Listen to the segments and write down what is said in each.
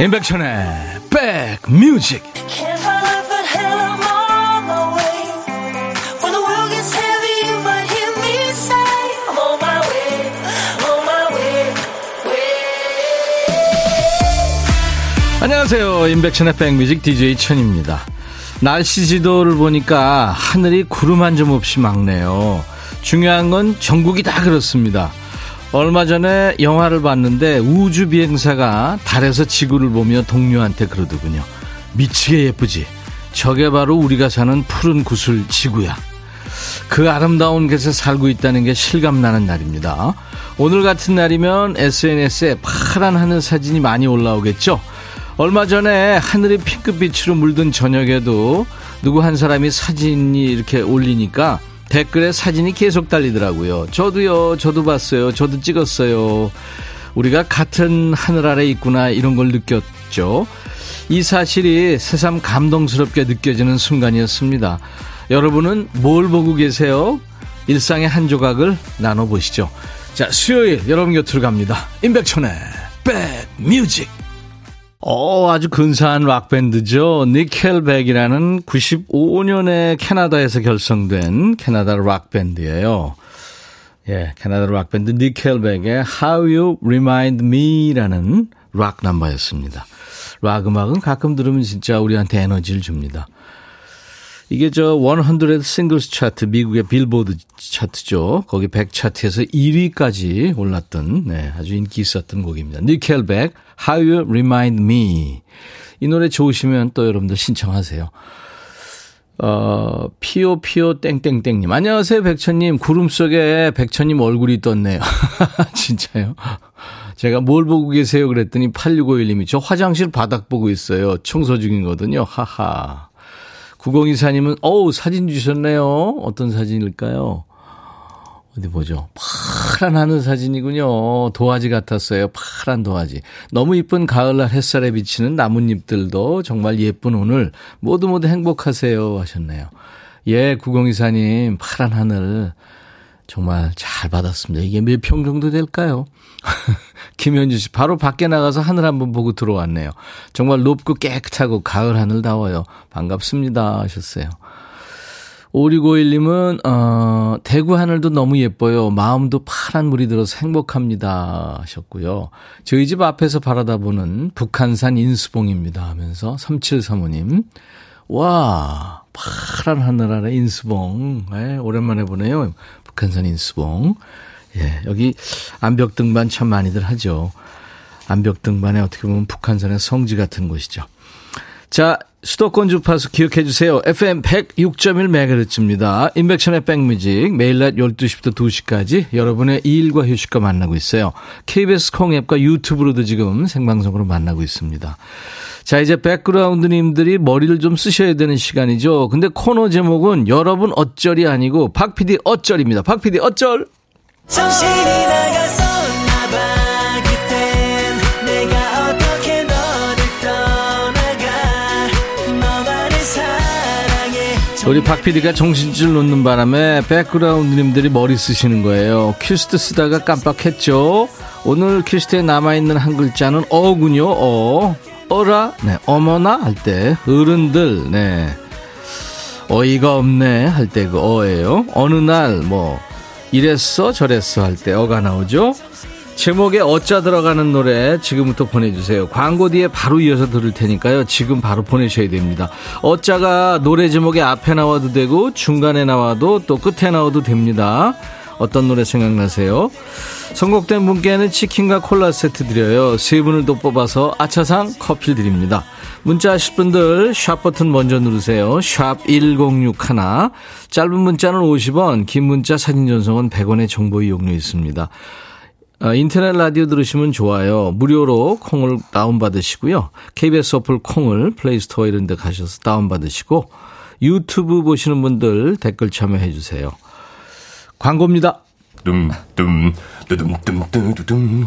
임백천의 백뮤직. 안녕하세요. 임백천의 백뮤직 DJ 천입니다. 날씨 지도를 보니까 하늘이 구름 한 점 없이 막네요. 중요한 건 전국이 다 그렇습니다 얼마 전에 영화를 봤는데 우주 비행사가 달에서 지구를 보며 동료한테 그러더군요. 미치게 예쁘지? 저게 바로 우리가 사는 푸른 구슬 지구야. 그 아름다운 곳에 살고 있다는 게 실감나는 날입니다. 오늘 같은 날이면 SNS에 파란 하늘 사진이 많이 올라오겠죠? 얼마 전에 하늘이 핑크빛으로 물든 저녁에도 누구 한 사람이 사진이 이렇게 올리니까 댓글에 사진이 계속 달리더라고요. 저도요, 저도 봤어요. 저도 찍었어요. 우리가 같은 하늘 아래 있구나 이런 걸 느꼈죠. 이 사실이 새삼 감동스럽게 느껴지는 순간이었습니다. 여러분은 뭘 보고 계세요? 일상의 한 조각을 나눠보시죠. 자, 수요일 여러분 곁으로 갑니다. 임백천의 백뮤직. 어, 아주 근사한 락밴드죠. 니켈백이라는 95년에 캐나다에서 결성된 캐나다 락밴드예요. 예, 캐나다 락밴드 니켈백의 How You Remind Me라는 락 넘버였습니다. 락 음악은 가끔 들으면 진짜 우리한테 에너지를 줍니다. 이게 저 100 singles 차트 미국의 빌보드 차트죠. 거기 100 차트에서 1위까지 올랐던 네, 아주 인기 있었던 곡입니다. 니켈백 How You Remind Me. 이 노래 좋으시면 또 여러분들 신청하세요. 어, 피오 피오 땡땡땡님. 안녕하세요, 백천님. 구름 속에 백천님 얼굴이 떴네요. 진짜요? 제가 뭘 보고 계세요? 그랬더니 8651님이 저 화장실 바닥 보고 있어요. 청소 중이거든요. 하하. 9024님은, 어우, 사진 주셨네요. 어떤 사진일까요? 어디 보죠. 파란 하늘 사진이군요. 도화지 같았어요. 파란 도화지. 너무 이쁜 가을날 햇살에 비치는 나뭇잎들도 정말 예쁜 오늘 모두 모두 행복하세요 하셨네요. 예, 9024님, 파란 하늘. 정말 잘 받았습니다. 이게 몇 평 정도 될까요? 김현주 씨, 바로 밖에 나가서 하늘 한번 보고 들어왔네요. 정말 높고 깨끗하고 가을 하늘다워요. 반갑습니다. 하셨어요. 5651님은, 어, 대구 하늘도 너무 예뻐요. 마음도 파란 물이 들어서 행복합니다. 하셨고요. 저희 집 앞에서 바라다 보는 북한산 인수봉입니다. 하면서 3735님. 와, 파란 하늘 아래 인수봉. 네, 오랜만에 보네요. 북한산 인수봉. 예, 여기 암벽 등반 참 많이들 하죠. 암벽 등반에 어떻게 보면 북한산의 성지 같은 곳이죠. 자, 수도권 주파수 기억해 주세요. FM 106.1MHz입니다. 인백션의 백뮤직 매일 낮 12시부터 2시까지 여러분의 일과 휴식과 만나고 있어요. KBS 콩앱과 유튜브로도 지금 생방송으로 만나고 있습니다. 자, 이제 백그라운드님들이 머리를 좀 쓰셔야 되는 시간이죠. 근데 코너 제목은 여러분 어쩔이 아니고 박 PD 어쩔입니다. 박 PD 어쩔! 정신이 나갔어. 우리 박 PD가 정신줄 놓는 바람에 백그라운드님들이 머리 쓰시는 거예요. cue sheet 쓰다가 깜빡했죠. 오늘 cue sheet에 남아있는 한 글자는 어군요. 어. 어라? 네. 어머나? 할 때. 어른들. 네. 어이가 없네. 할 때 그 어예요. 어느 날, 뭐, 이랬어, 저랬어 할 때 어가 나오죠. 제목에 어짜 들어가는 노래 지금부터 보내주세요. 광고 뒤에 바로 이어서 들을 테니까요. 지금 바로 보내셔야 됩니다. 어짜가 노래 제목에 앞에 나와도 되고 중간에 나와도 또 끝에 나와도 됩니다. 어떤 노래 생각나세요? 선곡된 분께는 치킨과 콜라 세트 드려요. 세 분을 또 뽑아서 아차상 커피 드립니다. 문자 하실 분들 샵 버튼 먼저 누르세요. 샵 1061. 짧은 문자는 50원, 긴 문자 사진 전송은 100원의 정보 이용료 있습니다. 어, 인터넷 라디오 들으시면 좋아요. 무료로 콩을 다운받으시고요. KBS 어플 콩을 플레이스토어 이런 데 가셔서 다운받으시고 유튜브 보시는 분들 댓글 참여해 주세요. 광고입니다. 둠둠 뚜둠 뚜두둠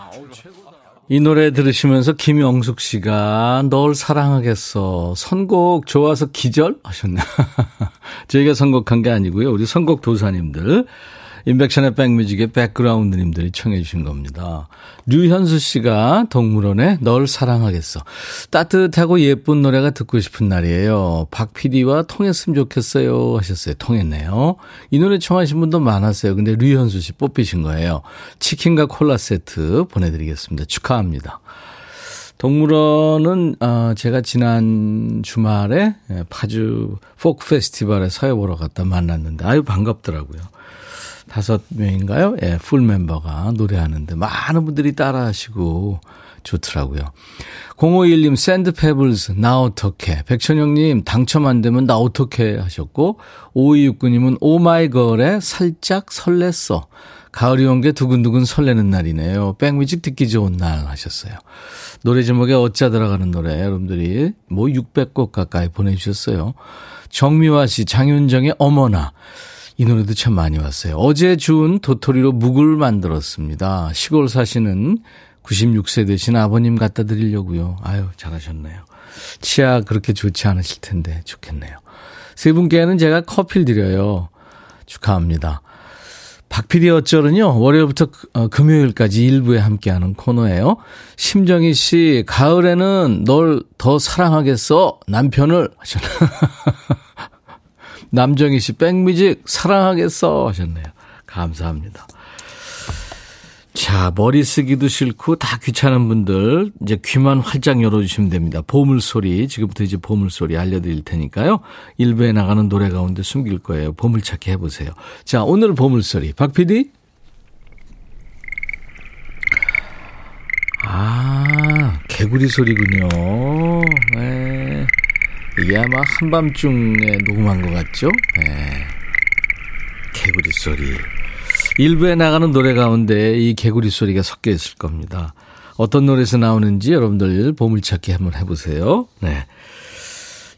이 노래 들으시면서 김영숙 씨가 널 사랑하겠어. 선곡 좋아서 기절 하셨나? 저희가 선곡한 게 아니고요. 우리 선곡 도사님들. 인백션의 백뮤직의 백그라운드님들이 청해 주신 겁니다. 류현수 씨가 동물원에 널 사랑하겠어. 따뜻하고 예쁜 노래가 듣고 싶은 날이에요. 박 PD와 통했으면 좋겠어요 하셨어요. 통했네요. 이 노래 청하신 분도 많았어요. 근데 류현수 씨 뽑히신 거예요. 치킨과 콜라 세트 보내드리겠습니다. 축하합니다. 동물원은 어, 제가 지난 주말에 파주 포크 페스티벌에 사회 보러 갔다 만났는데 아유 반갑더라고요. 다섯 명인가요? 예, full 멤버가 노래하는데 많은 분들이 따라하시고 좋더라고요. 051님 샌드 페블스 나 어떡해. 백천영님 당첨 안 되면 나 어떡해 하셨고 5269님은 오마이걸에 살짝 설렜어. 가을이 온 게 두근두근 설레는 날이네요. 백뮤직 듣기 좋은 날 하셨어요. 노래 제목에 어짜 들어가는 노래 여러분들이 뭐 600곡 가까이 보내주셨어요. 정미화 씨 장윤정의 어머나 이 노래도 참 많이 왔어요. 어제 주운 도토리로 묵을 만들었습니다. 시골 사시는 96세 되신 아버님 갖다 드리려고요. 아유, 잘하셨네요. 치아 그렇게 좋지 않으실 텐데 좋겠네요. 세 분께는 제가 커피를 드려요. 축하합니다. 박PD 어쩔은요, 월요일부터 어, 금요일까지 일부에 함께하는 코너예요. 심정희 씨, 가을에는 널 더 사랑하겠어, 남편을. 하셨나. 남정희 씨, 백뮤직 사랑하겠어 하셨네요. 감사합니다. 자, 머리 쓰기도 싫고 다 귀찮은 분들 이제 귀만 활짝 열어주시면 됩니다. 보물소리 지금부터 이제 보물소리 알려드릴 테니까요. 일부에 나가는 노래 가운데 숨길 거예요. 보물찾기 해보세요. 자, 오늘 보물소리 박 PD. 아, 개구리 소리군요. 네. 이게 아마 한밤중에 녹음한 것 같죠? 네. 개구리 소리. 일부에 나가는 노래 가운데 이 개구리 소리가 섞여 있을 겁니다. 어떤 노래에서 나오는지 여러분들 보물찾기 한번 해보세요. 네.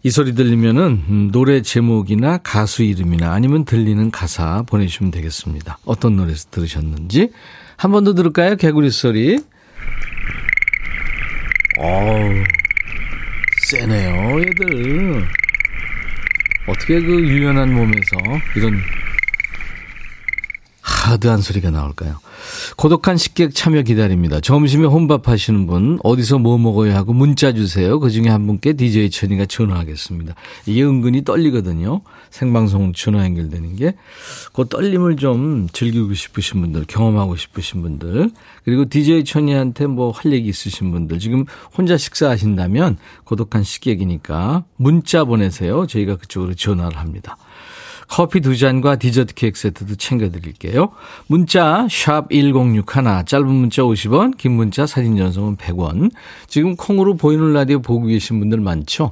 이 소리 들리면은 음, 노래 제목이나 가수 이름이나 아니면 들리는 가사 보내주시면 되겠습니다. 어떤 노래에서 들으셨는지 한 번 더 들을까요? 개구리 소리. 어우. 세네요, 얘들. 어떻게 그 유연한 몸에서 이런 하드한 소리가 나올까요? 고독한 식객 참여 기다립니다. 점심에 혼밥 하시는 분, 어디서 뭐 먹어야 하고 문자 주세요. 그 중에 한 분께 DJ 천이가 전화하겠습니다. 이게 은근히 떨리거든요. 생방송 전화 연결되는 게. 그 떨림을 좀 즐기고 싶으신 분들, 경험하고 싶으신 분들, 그리고 DJ 천이한테 뭐 할 얘기 있으신 분들, 지금 혼자 식사하신다면 고독한 식객이니까 문자 보내세요. 저희가 그쪽으로 전화를 합니다. 커피 두 잔과 디저트 케이크 세트도 챙겨드릴게요. 문자 1061, 짧은 문자 50원, 긴 문자 사진 전송은 100원. 지금 콩으로 보이는 라디오 보고 계신 분들 많죠?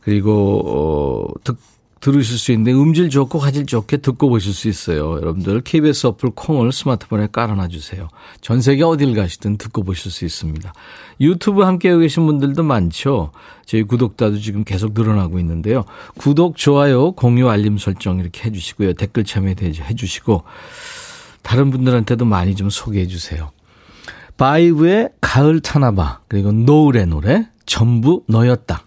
그리고 어, 듣, 들으실 수 있는데 음질 좋고 화질 좋게 듣고 보실 수 있어요. 여러분들 KBS 어플 콩을 스마트폰에 깔아놔 주세요. 전 세계 어딜 가시든 듣고 보실 수 있습니다. 유튜브 함께하고 계신 분들도 많죠. 저희 구독자도 지금 계속 늘어나고 있는데요. 구독, 좋아요, 공유, 알림 설정 이렇게 해주시고요. 댓글 참여 해 주시고 다른 분들한테도 많이 좀 소개해 주세요. 바이브의 가을 타나봐 그리고 노을의 노래 전부 너였다.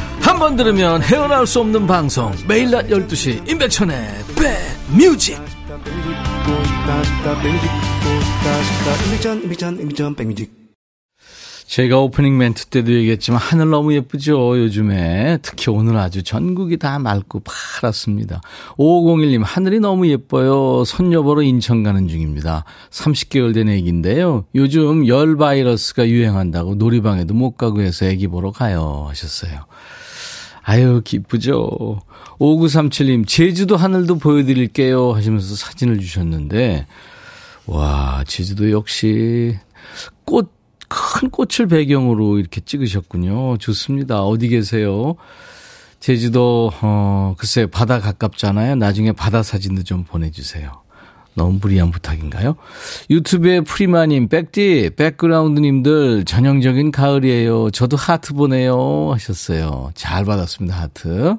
한번 들으면 헤어나올 수 없는 방송 매일 낮 12시 임백천의 백뮤직 제가 오프닝 멘트 때도 얘기했지만 하늘 너무 예쁘죠, 요즘에. 특히 오늘 아주 전국이 다 맑고 파랗습니다. 5501님, 하늘이 너무 예뻐요. 손녀보러 인천 가는 중입니다. 30개월 된 애기인데요. 요즘 열 바이러스가 유행한다고 놀이방에도 못 가고 해서 애기 보러 가요. 하셨어요. 아유, 기쁘죠. 5937님, 제주도 하늘도 보여드릴게요. 하시면서 사진을 주셨는데, 와, 제주도 역시 꽃 큰 꽃을 배경으로 이렇게 찍으셨군요. 좋습니다. 어디 계세요? 제주도, 어, 글쎄, 바다 가깝잖아요. 나중에 바다 사진도 좀 보내주세요. 너무 무리한 부탁인가요? 유튜브에 프리마님, 백디, 백그라운드님들 전형적인 가을이에요. 저도 하트 보내요. 하셨어요. 잘 받았습니다, 하트.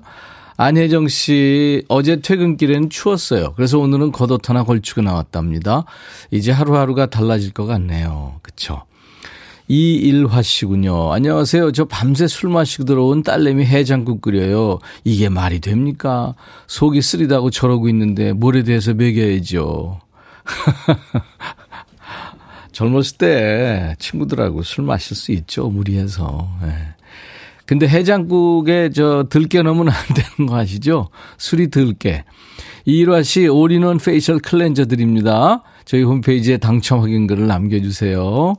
안혜정 씨, 어제 퇴근길엔 추웠어요. 그래서 오늘은 겉옷 하나 걸치고 나왔답니다. 이제 하루하루가 달라질 것 같네요. 그쵸? 이일화 씨군요. 안녕하세요. 저 밤새 술 마시고 들어온 딸내미 해장국 끓여요. 이게 말이 됩니까? 속이 쓰리다고 저러고 있는데 물에 대해서 먹여야죠. 젊었을 때 친구들하고 술 마실 수 있죠. 무리해서. 네. 근데 해장국에 저 들깨 넣으면 안 되는 거 아시죠? 술이 덜 깨. 이일화 씨 all-in-one facial cleanser 드립니다. 저희 홈페이지에 당첨 확인글을 남겨주세요.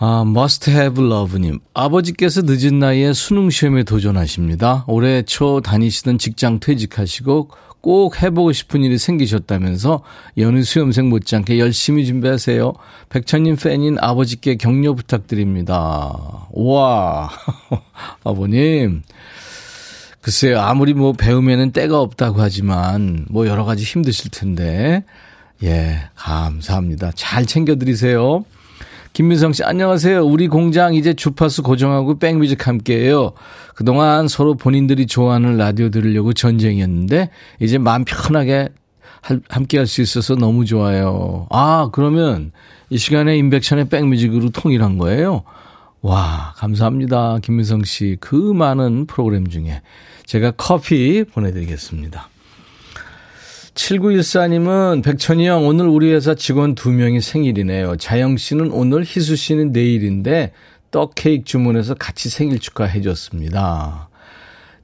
아, must have love님. 아버지께서 늦은 나이에 수능 시험에 도전하십니다. 올해 초 다니시던 직장 퇴직하시고 꼭 해보고 싶은 일이 생기셨다면서 여느 수험생 못지않게 열심히 준비하세요. 백천님 팬인 아버지께 격려 부탁드립니다. 우와, 아버님. 글쎄요, 아무리 뭐 배움에는 때가 없다고 하지만 뭐 여러 가지 힘드실 텐데, 예, 감사합니다. 잘 챙겨드리세요. 김민성 씨, 안녕하세요. 우리 공장 이제 주파수 고정하고 백뮤직 함께해요. 그동안 서로 본인들이 좋아하는 라디오 들으려고 전쟁이었는데, 이제 마음 편하게 함께 할 수 있어서 너무 좋아요. 아, 그러면 이 시간에 인백션의 백뮤직으로 통일한 거예요? 와, 감사합니다. 김민성 씨. 그 많은 프로그램 중에 제가 커피 보내드리겠습니다. 7914님은 백천이 형 오늘 우리 회사 직원 두 명이 생일이네요. 자영 씨는 오늘 희수 씨는 내일인데 떡 케이크 주문해서 같이 생일 축하해 줬습니다.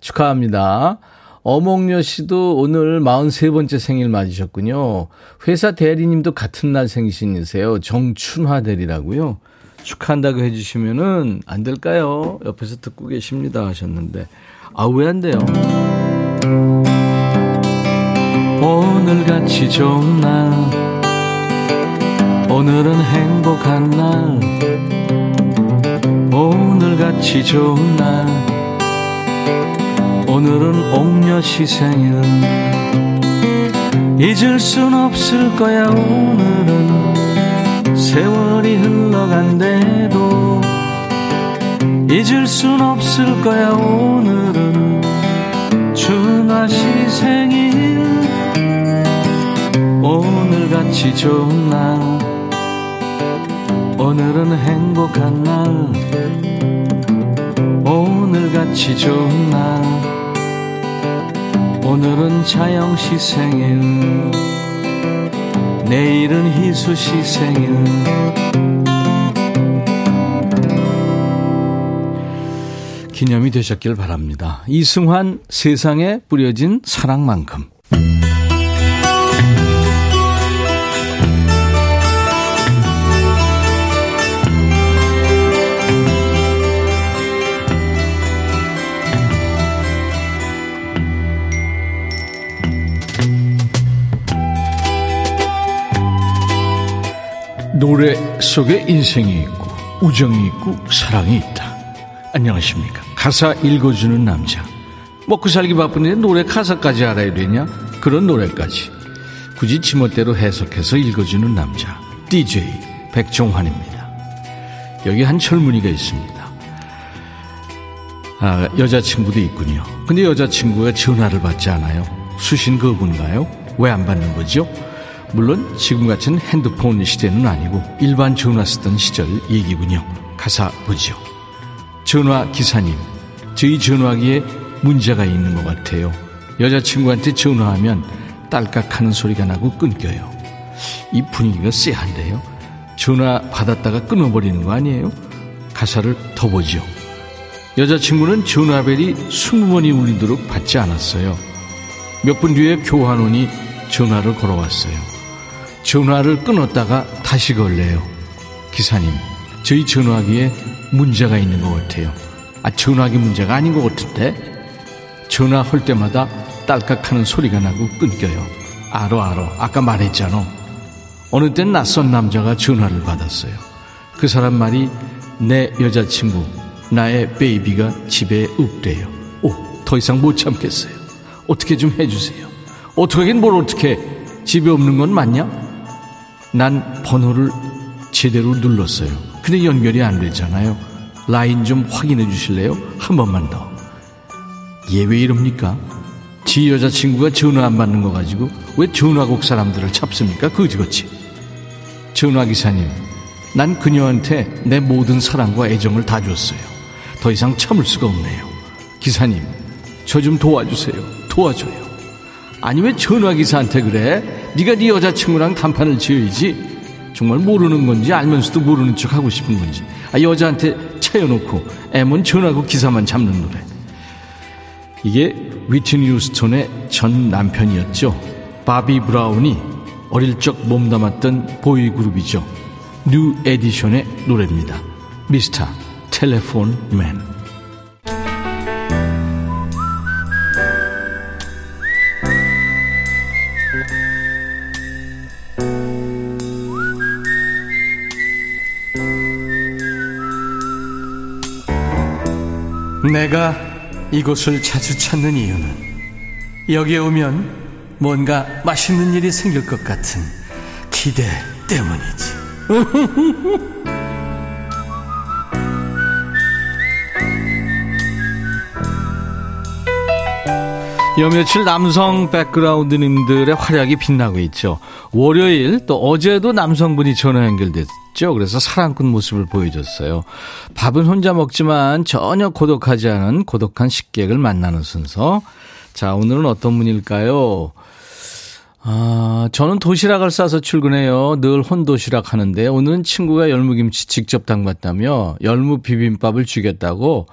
축하합니다. 어몽여 씨도 오늘 43번째 생일 맞으셨군요. 회사 대리님도 같은 날 생신이세요. 정춘화 대리라고요. 축하한다고 해주시면은 안 될까요? 옆에서 듣고 계십니다 하셨는데 아 왜 안 돼요? 오늘같이 좋은 날. 오늘은 행복한 날. 오늘같이 좋은 날. 오늘은 옥녀시 생일. 잊을 순 없을 거야 오늘은. 세월이 흘러간대도 잊을 순 없을 거야 오늘은. 준하시 생일 오늘같이 좋은 날. 오늘은 행복한 날. 오늘같이 좋은 날. 오늘은 자영 씨 생일. 내일은 희수 씨 생일. 기념이 되셨길 바랍니다. 이승환 세상에 뿌려진 사랑만큼 노래 속에 인생이 있고 우정이 있고 사랑이 있다. 안녕하십니까. 가사 읽어주는 남자. 먹고 살기 바쁜데 노래 가사까지 알아야 되냐? 그런 노래까지. 굳이 지멋대로 해석해서 읽어주는 남자. DJ 백종환입니다. 여기 한 젊은이가 있습니다. 아, 여자친구도 있군요. 근데 여자친구가 전화를 받지 않아요. 수신 거부인가요? 왜 안 받는 거죠? 물론 지금 같은 핸드폰 시대는 아니고 일반 전화 쓰던 시절 얘기군요. 가사 보죠. 전화 기사님, 저희 전화기에 문제가 있는 것 같아요. 여자친구한테 전화하면 딸깍 하는 소리가 나고 끊겨요. 이 분위기가 쎄한데요. 전화 받았다가 끊어버리는 거 아니에요? 가사를 더 보죠. 여자친구는 전화벨이 20번이 울리도록 받지 않았어요. 몇 분 뒤에 교환원이 전화를 걸어왔어요. 전화를 끊었다가 다시 걸래요. 기사님, 저희 전화기에 문제가 있는 것 같아요. 아, 전화기 문제가 아닌 것 같은데? 전화할 때마다 딸깍 하는 소리가 나고 끊겨요. 알어, 알어. 아까 말했잖아. 어느 땐 낯선 남자가 전화를 받았어요. 그 사람 말이 내 여자친구, 나의 베이비가 집에 없대요. 오, 더 이상 못 참겠어요. 어떻게 좀 해주세요. 어떻게 하긴 뭘 어떻게 집에 없는 건 맞냐? 난 번호를 제대로 눌렀어요. 근데 연결이 안 되잖아요. 라인 좀 확인해 주실래요? 한 번만 더. 얘 왜 이럽니까? 지 여자친구가 전화 안 받는 거 가지고 왜 전화국 사람들을 잡습니까? 그지같이. 전화기사님, 난 그녀한테 내 모든 사랑과 애정을 다 줬어요. 더 이상 참을 수가 없네요. 기사님, 저 좀 도와주세요. 도와줘요. 아니 왜 전화기사한테 그래? 네가 네 여자친구랑 담판을 지어야지. 정말 모르는 건지 알면서도 모르는 척 하고 싶은 건지. 아, 여자한테 차여놓고 애먼 전화국 기사만 잡는 노래. 이게 위트니 휴스톤의 전 남편이었죠. 바비 브라운이 어릴 적 몸담았던 보이 그룹이죠. New Edition의 노래입니다. Mr. Telephone Man. 내가 이곳을 자주 찾는 이유는 여기에 오면 뭔가 맛있는 일이 생길 것 같은 기대 때문이지. 여 며칠 남성 백그라운드님들의 활약이 빛나고 있죠. 월요일 또 어제도 남성분이 전화 연결됐 죠. 그래서 사랑꾼 모습을 보여줬어요. 밥은 혼자 먹지만 전혀 고독하지 않은 고독한 식객을 만나는 순서. 자, 오늘은 어떤 분일까요? 아, 저는 도시락을 싸서 출근해요. 늘 혼도시락 하는데 오늘은 친구가 열무김치 직접 담갔다며 열무 비빔밥을 주겠다고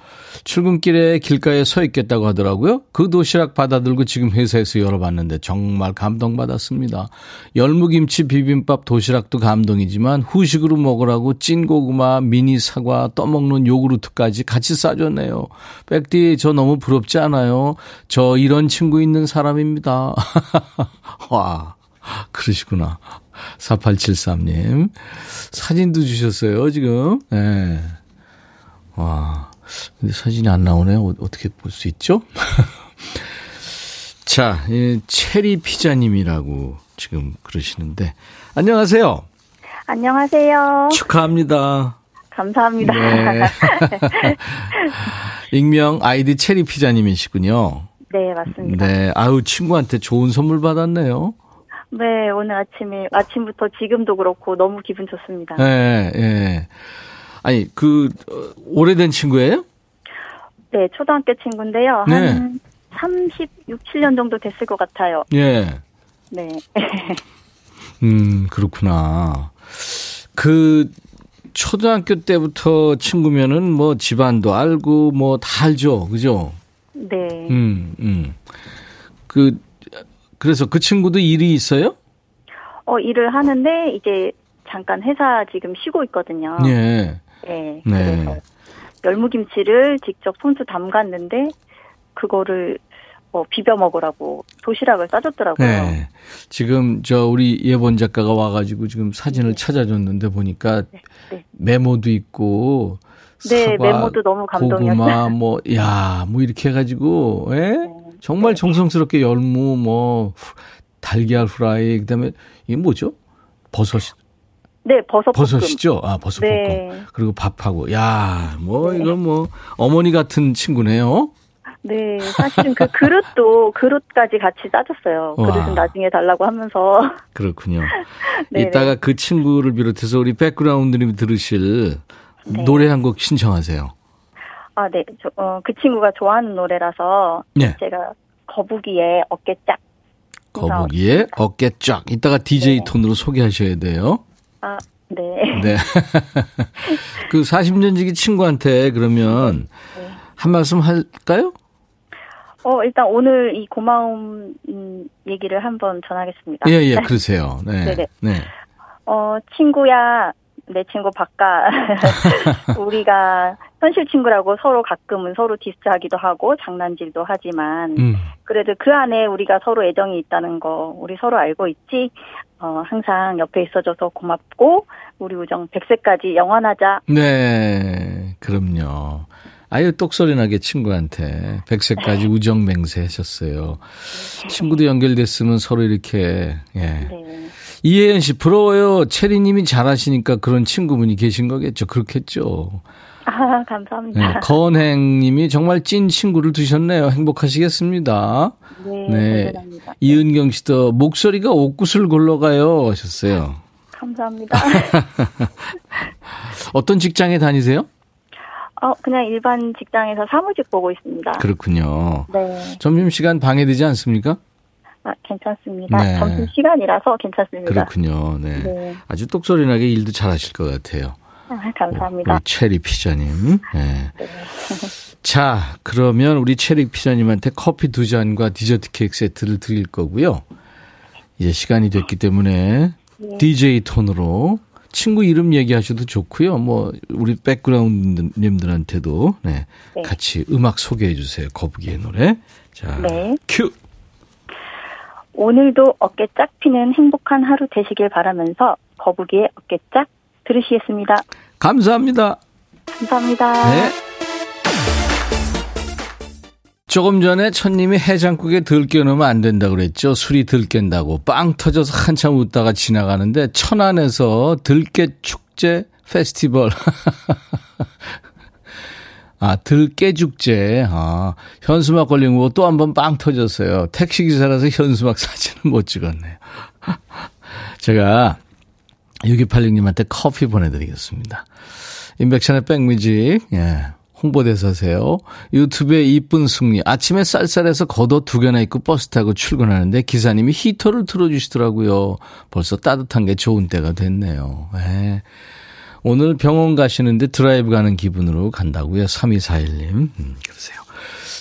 출근길에 길가에 서 있겠다고 하더라고요. 그 도시락 받아들고 지금 회사에서 열어봤는데 정말 감동받았습니다. 열무김치 비빔밥 도시락도 감동이지만 후식으로 먹으라고 찐고구마, 미니 사과, 떠먹는 요구르트까지 같이 싸줬네요. 백디 저 너무 부럽지 않아요? 저 이런 친구 있는 사람입니다. 와, 그러시구나. 4873님. 사진도 주셨어요, 지금. 예. 네. 와. 근데 사진이 안 나오네요. 어, 어떻게 볼 수 있죠? 자, 예, 체리 피자님이라고 지금 그러시는데. 안녕하세요. 안녕하세요. 축하합니다. 감사합니다. 네. 익명 아이디 체리 피자님이시군요. 네, 맞습니다. 네, 아유, 친구한테 좋은 선물 받았네요. 네, 오늘 아침에, 아침부터 지금도 그렇고 너무 기분 좋습니다. 네, 예. 아니, 그, 어, 오래된 친구예요? 네, 초등학교 친구인데요. 네. 한 36, 7년 정도 됐을 것 같아요. 예. 네. 음, 그렇구나. 그, 초등학교 때부터 친구면은 뭐 집안도 알고 뭐 다 알죠. 그죠? 네. 음, 음. 그, 그래서 그 친구도 일이 있어요? 어, 일을 하는데 이제 잠깐 회사 지금 쉬고 있거든요. 예. 네. 네. 그래서 열무김치를 직접 손수 담갔는데 그거를 어, 비벼 먹으라고 도시락을 싸줬더라고요. 네. 지금 저 우리 예본 작가가 와가지고 지금 사진을 네. 찾아줬는데 보니까 네. 네. 메모도 있고 네, 메모도 너무 감동이었어요. 고구마 뭐 야, 뭐 이렇게 해 가지고 예? 네. 정말 네. 정성스럽게 열무 뭐 달걀 프라이 그다음에 이게 뭐죠? 버섯 네, 버섯 버섯이죠. 아, 버섯 볶음. 네. 그리고 밥하고. 야, 뭐 네. 이건 뭐 어머니 같은 친구네요. 네, 사실은 그 그릇도 그릇까지 같이 싸줬어요. 그릇은 나중에 달라고 하면서. 그렇군요. 이따가 그 친구를 비롯해서 우리 백그라운드님이 들으실 네. 노래 한 곡 신청하세요. 아, 네. 저, 어, 그 친구가 좋아하는 노래라서 네. 제가 거북이의 어깨 짝. 거북이의 어깨 쫙. 이따가 DJ 네. 톤으로 소개하셔야 돼요. 아, 네. 네. 그 40년 지기 친구한테 그러면 네. 한 말씀 할까요? 어, 일단 오늘 이 고마움 음, 얘기를 한번 전하겠습니다. 예, 예, 그러세요. 네. 네네. 네. 어, 친구야, 내 친구 바까. 우리가 현실 친구라고 서로 가끔은 서로 디스하기도 하고 장난질도 하지만 음. 그래도 그 안에 우리가 서로 애정이 있다는 거 우리 서로 알고 있지. 어, 항상 옆에 있어줘서 고맙고 우리 우정 100세까지 영원하자. 네, 그럼요. 아유, 똑소리 나게 친구한테 백세까지 우정 맹세하셨어요. 친구도 연결됐으면 서로 이렇게, 예. 네. 이혜연 씨, 부러워요. 체리님이 잘하시니까 그런 친구분이 계신 거겠죠. 그렇겠죠. 아, 감사합니다. 네, 건행님이 정말 찐 친구를 두셨네요. 행복하시겠습니다. 네, 네. 감사합니다. 이은경 씨도 목소리가 옷구슬 굴러가요. 하셨어요. 감사합니다. 어떤 직장에 다니세요? 어, 그냥 일반 직장에서 사무직 보고 있습니다. 그렇군요. 네. 점심시간 방해되지 않습니까? 아, 괜찮습니다. 네. 점심 시간이라서 괜찮습니다. 그렇군요. 네. 네. 아주 똑소리 나게 일도 잘하실 것 같아요. 아, 감사합니다. 우리 체리 피자님. 네. 자, 그러면 우리 체리 피자님한테 커피 두 잔과 디저트 케이크 세트를 드릴 거고요. 이제 시간이 됐기 때문에 네. DJ 톤으로 친구 이름 얘기하셔도 좋고요. 뭐 우리 백그라운드님들한테도 네, 네. 같이 음악 소개해 주세요. 거북이의 노래. 자, 네. 큐. 오늘도 어깨 짝 피는 행복한 하루 되시길 바라면서 거북이의 어깨 짝 들으시겠습니다. 감사합니다. 감사합니다. 네. 조금 전에 천님이 해장국에 들깨 넣으면 안 된다 그랬죠. 술이 들깬다고 빵 터져서 한참 웃다가 지나가는데 천안에서 들깨 축제 페스티벌. 아, 들깨 축제. 아, 현수막 걸린 거 또 한 번 빵 터졌어요. 택시기사라서 현수막 사진은 못 찍었네요. 제가 6286님한테 커피 보내드리겠습니다. 임백천의 백뮤직, 예. 홍보대사세요. 유튜브에 이쁜 승리. 아침에 쌀쌀해서 겉옷 두 개나 입고 버스 타고 출근하는데 기사님이 히터를 틀어주시더라고요. 벌써 따뜻한 게 좋은 때가 됐네요. 예. 오늘 병원 가시는데 드라이브 가는 기분으로 간다고요. 3241님. 음, 그러세요.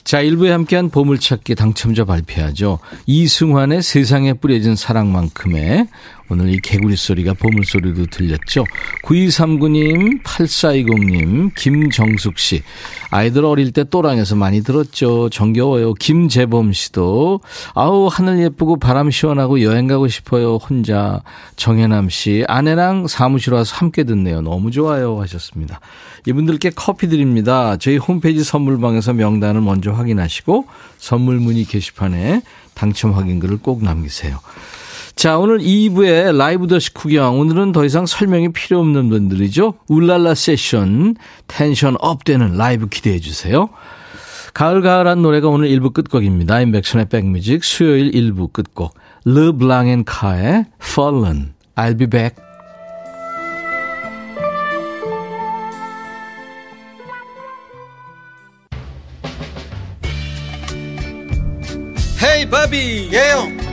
자, 1부에 함께한 보물찾기 당첨자 발표하죠. 이승환의 세상에 뿌려진 사랑만큼의 오늘 이 개구리 소리가 보물 소리로 들렸죠. 9239님, 8420님, 김정숙 씨. 아이들 어릴 때 또랑에서 많이 들었죠. 정겨워요. 김재범 씨도. 아우, 하늘 예쁘고 바람 시원하고 여행 가고 싶어요. 혼자. 정혜남 씨. 아내랑 사무실 와서 함께 듣네요. 너무 좋아요. 하셨습니다. 이분들께 커피 드립니다. 저희 홈페이지 선물방에서 명단을 먼저 확인하시고 선물 문의 게시판에 당첨 확인글을 꼭 남기세요. 자, 오늘 2부에 라이브 더시 구경. 오늘은 더 이상 설명이 필요 없는 분들이죠. 울랄라 세션, tension up 되는 라이브 기대해 주세요. 가을가을한 노래가 오늘 1부 끝곡입니다. 임백천의 백뮤직 수요일 1부 끝곡. 르 블랑앤 카의 Fallen. I'll be back. 헤이 바비 예영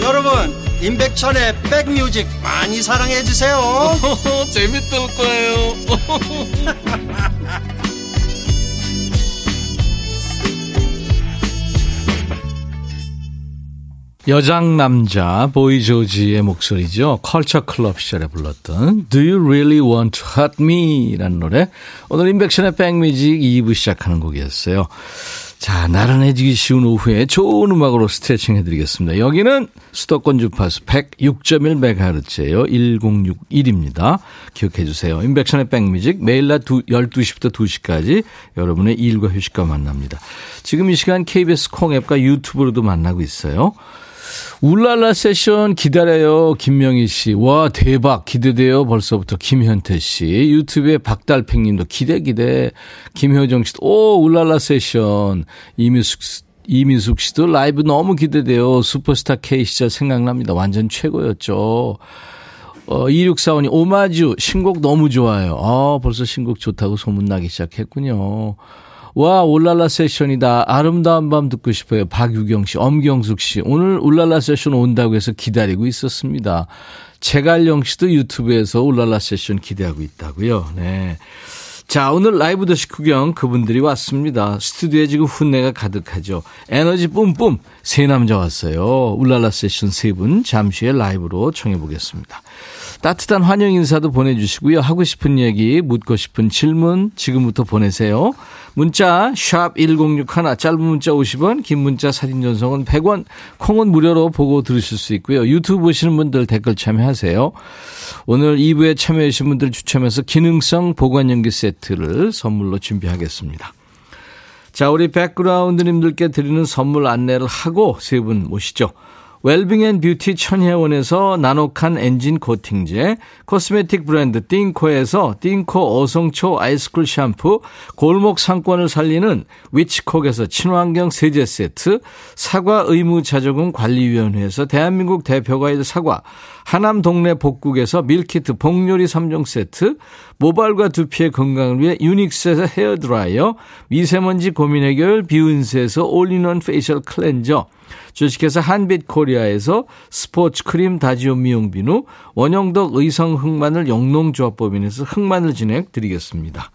여러분 임백천의 백뮤직 많이 사랑해 주세요 재밌을 거예요 여장 남자 보이 조지의 목소리죠. 컬처 클럽 시절에 불렀던 Do You Really Want to Hurt Me? 라는 노래. 오늘 인백션의 백뮤직 2부 시작하는 곡이었어요. 자, 나른해지기 쉬운 오후에 좋은 음악으로 스트레칭 해드리겠습니다. 여기는 수도권 주파수 106.1MHz예요. 1061입니다. 기억해 주세요. 인백션의 백뮤직 매일 낮 12시부터 2시까지 여러분의 일과 휴식과 만납니다. 지금 이 시간 KBS 콩 앱과 유튜브로도 만나고 있어요. 울랄라 세션 기다려요. 김명희 씨. 와, 대박. 기대돼요. 벌써부터 김현태 씨. 유튜브에 박달팽 님도 기대, 기대. 김효정 씨도, 오, 울랄라 세션. 이미숙, 이미숙 씨도 라이브 너무 기대돼요. 슈퍼스타 K 시절 생각납니다. 완전 최고였죠. 어, 2645님, 오마주, 신곡 너무 좋아요. 아, 벌써 신곡 좋다고 소문나기 시작했군요. 와, 울랄라 세션이다. 아름다운 밤 듣고 싶어요. 박유경 씨, 엄경숙 씨. 오늘 울랄라 세션 온다고 해서 기다리고 있었습니다. 제갈영 씨도 유튜브에서 울랄라 세션 기대하고 있다고요. 네. 자, 오늘 라이브 더시 구경 그분들이 왔습니다. 스튜디오에 지금 훈내가 가득하죠. 에너지 뿜뿜 세 남자 왔어요. 울랄라 세션 세 분 잠시 후에 라이브로 청해 보겠습니다. 따뜻한 환영 인사도 보내주시고요. 하고 싶은 얘기, 묻고 싶은 질문 지금부터 보내세요. 문자 1061, 짧은 문자 50원, 긴 문자 사진 전송은 100원, 콩은 무료로 보고 들으실 수 있고요. 유튜브 보시는 분들 댓글 참여하세요. 오늘 2부에 참여해 주신 분들 추첨해서 기능성 보관용기 세트를 선물로 준비하겠습니다. 자, 우리 백그라운드님들께 드리는 선물 안내를 하고 세 분 모시죠. 웰빙 앤 뷰티 천혜원에서 나노칸 엔진 코팅제, 코스메틱 브랜드 띵코에서 띵코 어성초 아이스쿨 샴푸, 골목 상권을 살리는 위치콕에서 친환경 세제 세트, 사과 의무 자조금 관리위원회에서 대한민국 대표과일 사과, 하남 동네 복국에서 밀키트 복요리 3종 세트, 모발과 두피의 건강을 위해 유닉스에서 헤어드라이어, 미세먼지 고민 해결 비운세에서 all-in-one facial cleanser, 주식회사 한빛코리아에서 스포츠 크림 다지오 미용 비누, 원형덕 의성 흑마늘 영농조합법인에서 흑마늘 진액 드리겠습니다.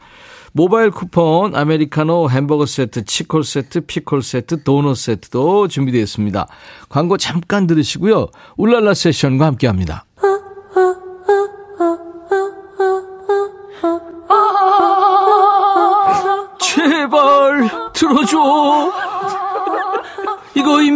모바일 쿠폰, 아메리카노 햄버거 세트, 치콜 세트, 피콜 세트, 도넛 세트도 준비되어 있습니다. 광고 잠깐 들으시고요. 울랄라 세션과 함께 합니다.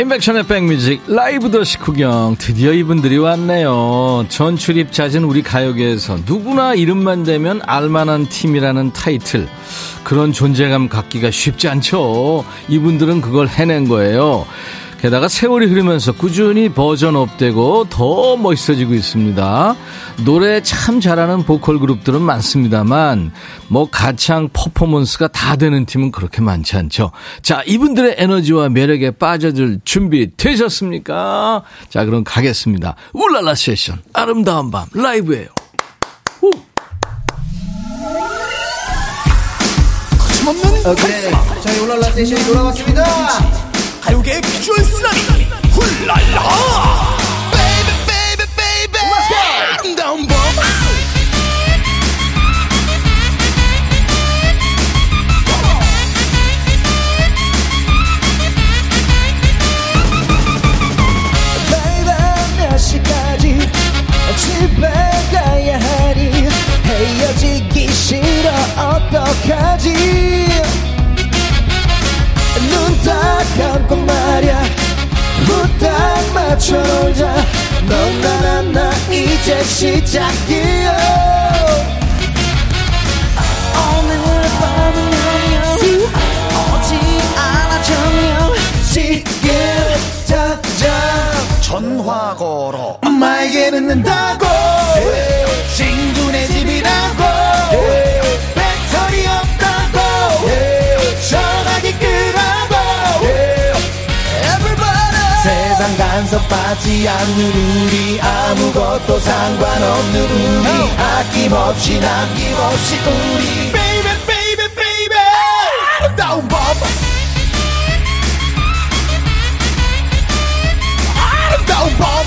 임백천의 백뮤직 라이브 더시 구경 드디어 이분들이 왔네요. 전 출입 잦은 우리 가요계에서 누구나 이름만 대면 알만한 팀이라는 타이틀. 그런 존재감 갖기가 쉽지 않죠. 이분들은 그걸 해낸 거예요 게다가 세월이 흐르면서 꾸준히 version up되고 더 멋있어지고 있습니다. 노래 참 잘하는 보컬 그룹들은 많습니다만 뭐 가창 퍼포먼스가 다 되는 팀은 그렇게 많지 않죠. 자, 이분들의 에너지와 매력에 빠져들 준비 되셨습니까? 자, 그럼 가겠습니다. 울랄라 세션 아름다운 밤 라이브예요. 후. 오케이. 저희 울랄라 세션이 돌아왔습니다. 가요계의 비주얼 쓰나미. 울랄라. baby baby baby 아름다운 밤 Baby 몇 시까지 집에 가야 하니? 헤어지기 싫어 어떡하지 눈딱 감고 말야. 후딱 맞춰 놀자. 넌나나나 이제 시작이야 오늘 밤은 오지 않아 정녕. 지금 당장 전화 걸어. 엄마에게 듣는다고. 친구네 집이라고. 배터리 없다고 세상 간섭받지 않는 우리 아무것도 상관없는 우리. 아낌없이 남김없이 우리. Baby 아름다운 법. 아름다운 법.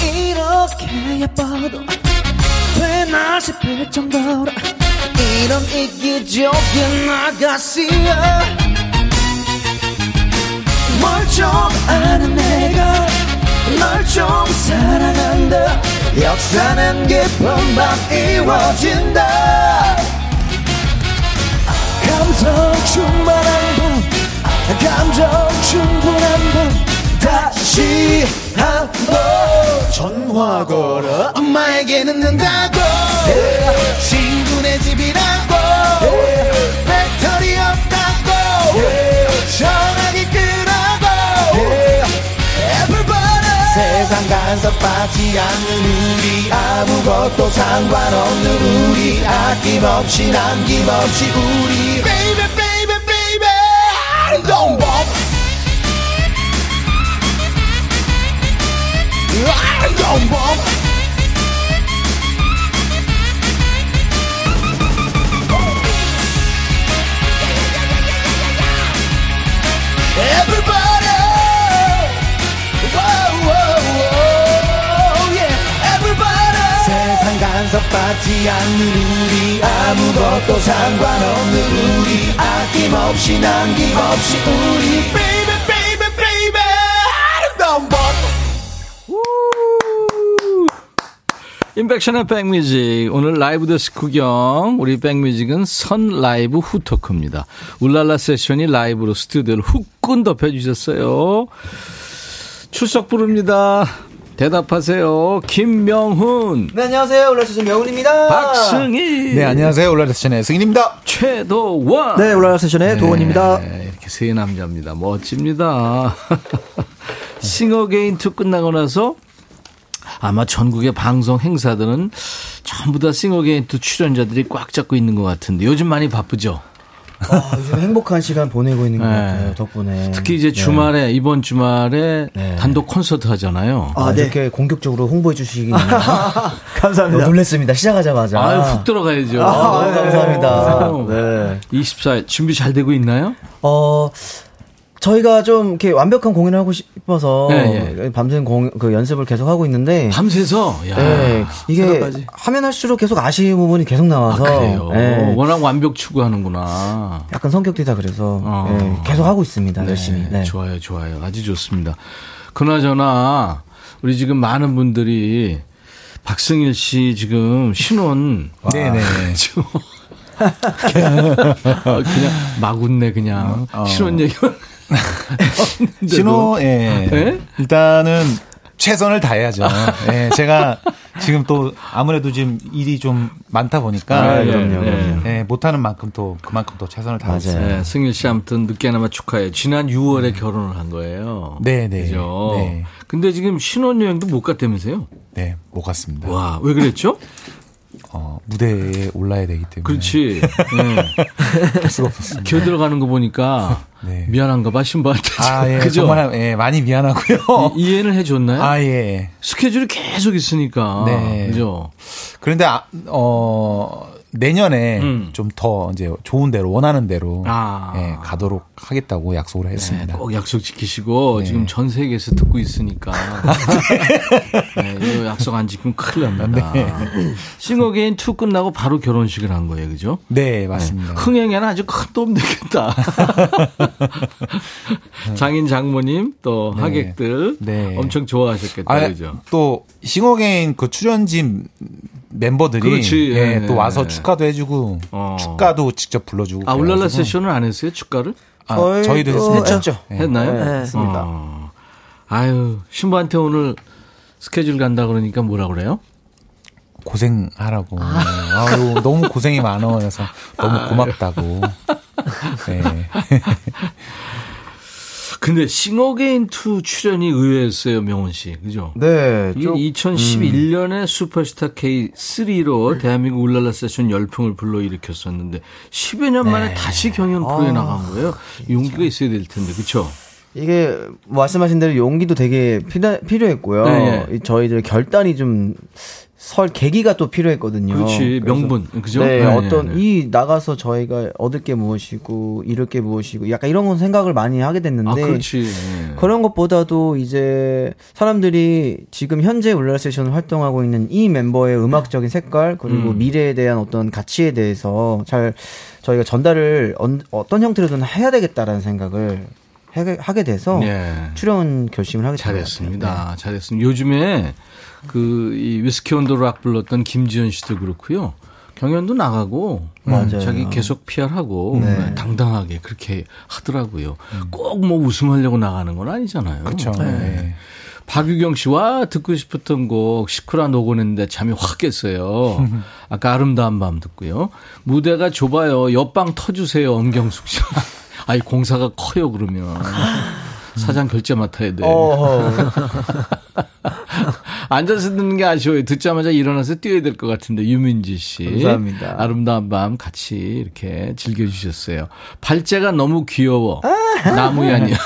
이렇게 예뻐도 되나 싶을 정도로 이런 이기적인 아가씨야. 뭘 좀 아는 내가 널 좀 사랑한다. 역사는 깊은 밤 이루어진다. 감성 충만한 밤 감정 충분한 밤 다시 한 번 전화 걸어 엄마에게 늦는다고. 친구네 집이라고. 배터리 없다고. 전화기 끄라고 Everybody 세상 간섭받지 않는 우리 아무것도 상관없는 우리 아낌없이 남김없이 우리 Baby baby baby 아 름다운 법 아름다운 법 Everybody Whoa, whoa, whoa, yeah. Everybody 세상 간섭받지 않는 우리 아무것도 상관없는 우리 아낌없이 남김없이 우리 Baby baby baby 아름 인백션의 백뮤직 오늘 라이브 더스 구경 우리 백뮤직은 선 라이브 후토크입니다 울랄라 세션이 라이브로 스튜디오를 후끈 덥혀주셨어요 출석 부릅니다 대답하세요 김명훈 네, 안녕하세요. 울랄라 세션 명훈입니다. 박승일 네, 안녕하세요. 울랄라 세션의 승일입니다. 최도원 네, 울랄라 세션의 도원입니다. 네, 이렇게 세 남자입니다. 멋집니다. 싱어게인 2 끝나고 나서 아마 전국의 방송 행사들은 전부 다 싱어게인 2 출연자들이 꽉 잡고 있는 것 같은데 요즘 많이 바쁘죠? 아, 요즘 행복한 시간 보내고 있는 것 네. 같아요. 덕분에. 특히 이제 네. 주말에 이번 주말에 네. 단독 콘서트 하잖아요. 아, 네. 이렇게 공격적으로 홍보해 주시기 감사합니다. 놀랬습니다. 시작하자마자. 아유 훅 들어가야죠. 아, 감사합니다. 어. 네. 24일 준비 잘 되고 있나요? 어, 저희가 좀 이렇게 완벽한 공연을 하고 싶어서 네, 밤샘 공, 그 연습을 계속 하고 있는데 밤새서 야, 네, 이게 새벽까지. 하면 할수록 계속 아쉬운 부분이 계속 아, 나와서 그래요. 네, 워낙 완벽 추구하는구나. 약간 성격들이 다 그래서 어. 네, 계속 하고 있습니다. 네, 열심히. 네. 좋아요, 좋아요. 아주 좋습니다. 그나저나, 우리 지금 많은 분들이 박승일 씨 지금 신혼. 네네. 지금 그냥 막 웃네, 그냥. 어. 신혼 얘기만. 신호, 예. 예? 일단은 최선을 다해야죠. 예, 제가 지금 또 아무래도 지금 일이 좀 많다 보니까. 아, 그럼요, 예, 그럼요. 예, 못하는 만큼 또 그만큼 또 최선을. 있어요. 네, 승일 씨 아무튼 늦게나마 축하해요. 지난 6월에 결혼을 한 거예요. 네, 네. 그죠? 네. 근데 지금 신혼여행도 못 갔다면서요? 네, 못 갔습니다. 와, 왜 그랬죠? 어, 무대에 올라야 되기 때문에. 그렇지. 네. 할 수가 없었습니다. 기어 들어가는 거 보니까 네. 미안한가 봐 신부한테. 아, 예. 그죠? 정말, 예, 많이 미안하고요. 이- 이해는 해줬나요? 아, 예. 스케줄이 계속 있으니까. 네. 그죠? 그런데, 아, 어, 내년에 음. 좀더 이제 좋은 대로, 원하는 대로. 아. 예, 가도록 하겠다고 약속을 네, 했습니다. 꼭 약속 지키시고 네. 지금 전 세계에서 듣고 있으니까 네, 이거 약속 안 지키면 큰일 납니다. 네. 싱어게인 2 끝나고 바로 결혼식을 한 거예요, 그죠? 네, 맞습니다. 흥행에는 아주 큰 도움 되겠다. 장인 장모님 또 네. 하객들 네. 엄청 좋아하셨겠다, 아, 그죠? 또 싱어게인 그 출연진 멤버들이. 예, 네. 또 와서 축가도 해주고 어. 축가도 직접 불러주고. 아 울랄라 그래가지고. 세션은 안 했어요, 축가를? 아, 저희도 했습니다. 했죠. 네. 했나요? 네, 했습니다. 어. 아유 신부한테 오늘 스케줄 간다 그러니까 뭐라 그래요? 고생하라고. 아유, 너무 고생이 많아. 그래서 너무 고맙다고. 네. 근데 싱어게인 2 출연이 의외였어요, 명훈 씨. 그죠? 네, 좀 2011년에 슈퍼스타 K3로 대한민국 울랄라 세션 열풍을 불러일으켰었는데 10여 년 만에 다시 경연 프로에 나간 거예요. 용기가 있어야 될 텐데, 그렇죠? 이게 말씀하신 대로 용기도 되게 필요, 필요했고요. 네, 이 저희들 결단이 좀 설 계기가 또 필요했거든요. 그렇지, 명분, 그죠? 네, 네, 어떤 네, 네. 이 나가서 저희가 얻을 게 무엇이고 잃을 게 무엇이고 약간 이런 건 생각을 많이 하게 됐는데 아, 그렇지. 네. 그런 것보다도 이제 사람들이 지금 현재 울랄라 세션 활동하고 있는 이 멤버의 음악적인 색깔 그리고 음. 미래에 대한 어떤 가치에 대해서 잘 저희가 전달을 언- 어떤 형태로든 해야 되겠다라는 생각을 해- 하게 돼서 네. 출연 결심을 하게 됐습니다. 잘했습니다. 잘했습니다. 요즘에 그 이 위스키 온더 락 불렀던 김지현 씨도 그렇고요. 경연도 나가고 맞아요. 자기 계속 PR하고 네. 당당하게 그렇게 하더라고요. 꼭뭐 우승하려고 나가는 건 아니잖아요. 그렇죠. 네. 네. 박유경 씨와 듣고 싶었던 곡 시크라 녹음했는데 잠이 확 깼어요. 아까 아름다운 밤 듣고요. 무대가 좁아요. 옆방 터주세요. 엄경숙 씨. 아이 공사가 커요 그러면 사장 결제 맡아야 돼. 어, 앉아서 듣는 게 아쉬워요. 듣자마자 일어나서 뛰어야 될 것 같은데 유민지 씨. 감사합니다. 아름다운 밤 같이 이렇게 즐겨주셨어요. 발제가 너무 귀여워. 나무야니.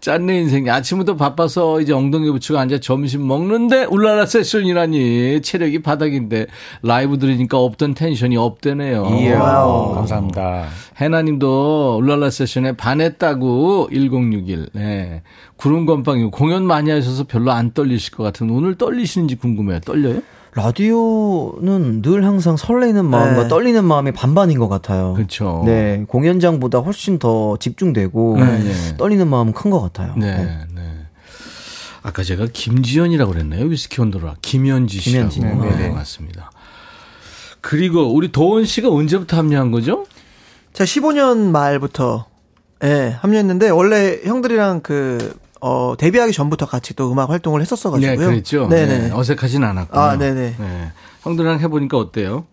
짠내 인생. 아침부터 바빠서 이제 엉덩이 붙이고 앉아 점심 먹는데 울랄라 세션이라니 체력이 바닥인데 라이브 들으니까 없던 tension이 up되네요. wow. 감사합니다. 해나님도 울랄라 세션에 반했다고 1061. 네. 구름 건빵이고 공연 많이 하셔서 별로 안 떨리실 것 같은 오늘 떨리시는지 궁금해요. 떨려요? 라디오는 늘 항상 설레는 마음과 네. 떨리는 마음이 반반인 것 같아요. 그렇죠. 네, 공연장보다 훨씬 더 집중되고 네, 네. 떨리는 마음은 큰 것 같아요. 네, 네. 아까 제가 김지연이라고 그랬나요? 위스키 온도라. 김현지 씨라고. 김현지. 네, 네. 맞습니다. 그리고 우리 도원 씨가 언제부터 합류한 거죠? 제가 15년 말부터 예, 합류했는데 원래 형들이랑 그 어, 데뷔하기 전부터 같이 또 음악 활동을 했었어 가지고요. 네, 그랬죠. 네네. 네, 어색하진 않았고. 아, 네네. 네. 형들이랑 해보니까 어때요?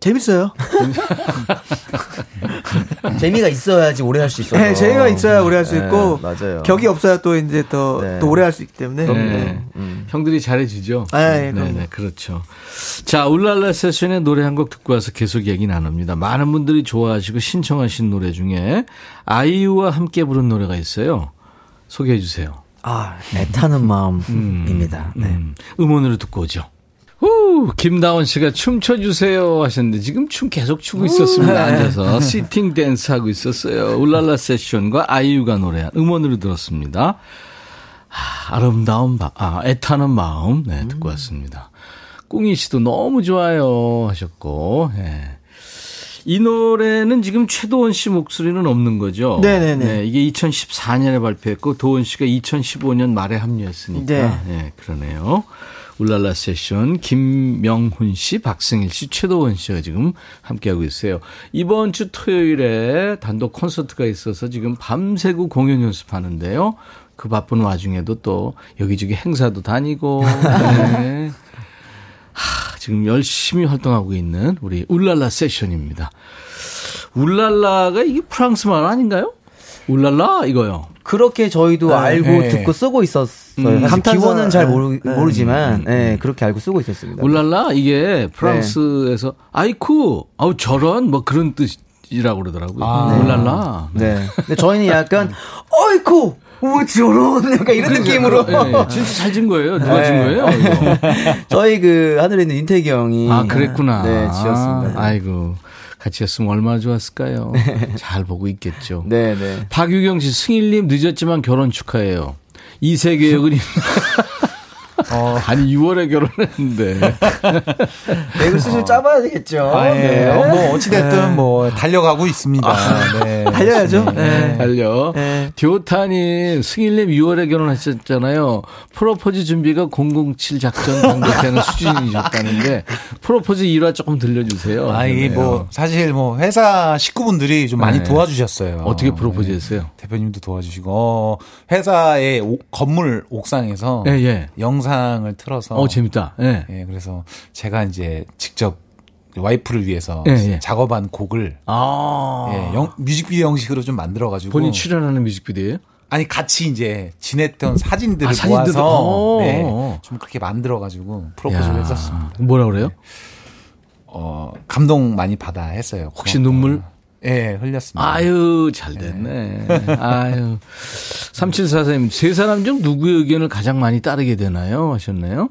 재밌어요. 재미가 있어야지 오래 할 수 있어요. 네, 재미가 있어야 오래 할수 네, 있고 맞아요. 격이 없어야 또 이제 또, 네. 또 오래 할 수 있기 때문에. 네. 음. 형들이 잘해주죠. 아, 예, 네. 네, 그렇죠. 자, 울랄라 세션의 노래 한 곡 듣고 와서 계속 얘기 나눕니다. 많은 분들이 좋아하시고 신청하신 노래 중에 아이유와 함께 부른 노래가 있어요. 소개해 주세요. 아, 애타는 마음입니다. 네. 음, 음원으로 듣고 오죠. 후, 김다원 씨가 춤춰주세요 하셨는데 지금 춤 계속 추고 있었습니다. 앉아서 시팅 댄스 하고 있었어요. 울랄라 세션과 아이유가 노래한 음원으로 들었습니다. 아, 아름다운 밤, 아, 애타는 마음, 네, 듣고 왔습니다. 꿍이 씨도 너무 좋아요 하셨고, 예. 이 노래는 지금 최도원 씨 목소리는 없는 거죠? 네네네. 네, 이게 2014년에 발표했고, 도원 씨가 2015년 말에 합류했으니까. 네. 네, 그러네요. 울랄라 세션, 김명훈 씨, 박승일 씨, 최도원 씨가 지금 함께하고 있어요. 이번 주 토요일에 단독 콘서트가 있어서 지금 밤새고 공연 연습하는데요. 그 바쁜 와중에도 또 여기저기 행사도 다니고, 네. 하, 지금 열심히 활동하고 있는 우리 울랄라 세션입니다. 울랄라가 이게 프랑스 말 아닌가요? 울랄라 이거요. 그렇게 저희도 알고 네. 듣고 쓰고 있었어요. 음, 사실 감탄사- 기원은 잘 네. 모르, 네. 모르지만, 네, 그렇게 알고 쓰고 있었습니다. 울랄라 이게 프랑스에서 아이쿠 아우 저런 뭐 그런 뜻 이라고 그러더라고요. 아. 네. 울랄라. 네. 근데 저희는 약간, 어이쿠! 뭐 저런, 약간 이런 느낌으로. 예, 예. 진짜 잘 진 거예요. 누가 진 거예요? 이거? 저희 그 하늘에 있는 윤태기 형이. 아 그랬구나. 네, 지었습니다. 아이고 같이 했으면 얼마나 좋았을까요? 잘 보고 있겠죠. 네, 네. 박유경 씨 승일님 늦었지만 결혼 축하해요. 이세계역은 어, 아니 6월에 결혼했는데 맥을 수술 짜봐야 되겠죠. 아, 예. 네. 어, 뭐, 어찌됐든 뭐, 달려가고 있습니다. 네. 달려야죠. 네. 달려. 네. 듀오타님 승일님 6월에 결혼하셨잖아요. 프로포즈 준비가 007 작전 방법하는 수준이셨다는데 프로포즈 일화 조금 들려주세요. 아, 이게 뭐, 사실 뭐, 회사 식구분들이 좀 많이 네. 도와주셨어요. 어떻게 프로포즈 네. 했어요? 대표님도 도와주시고, 어, 회사의 오- 건물 옥상에서 예, 예. 영상을 틀어서. 어 재밌다. 예. 예, 그래서 제가 이제 직접 와이프를 위해서 예, 예. 작업한 곡을 아 예, 영- 뮤직비디오 형식으로 좀 만들어 가지고 본인 출연하는 뮤직비디오예요? 아니 같이 이제 지냈던 사진들을 아, 사진들을- 모아서 어. 네, 좀 그렇게 만들어 가지고 프로포즈를 야, 했었습니다. 뭐라 그래요? 어 감동 많이 받아 했어요. 혹시. 눈물? 예, 흘렸습니다. 아유, 잘 됐네. 아유. 3744님, 세 사람 중 누구의 의견을 가장 많이 따르게 되나요? 하셨나요?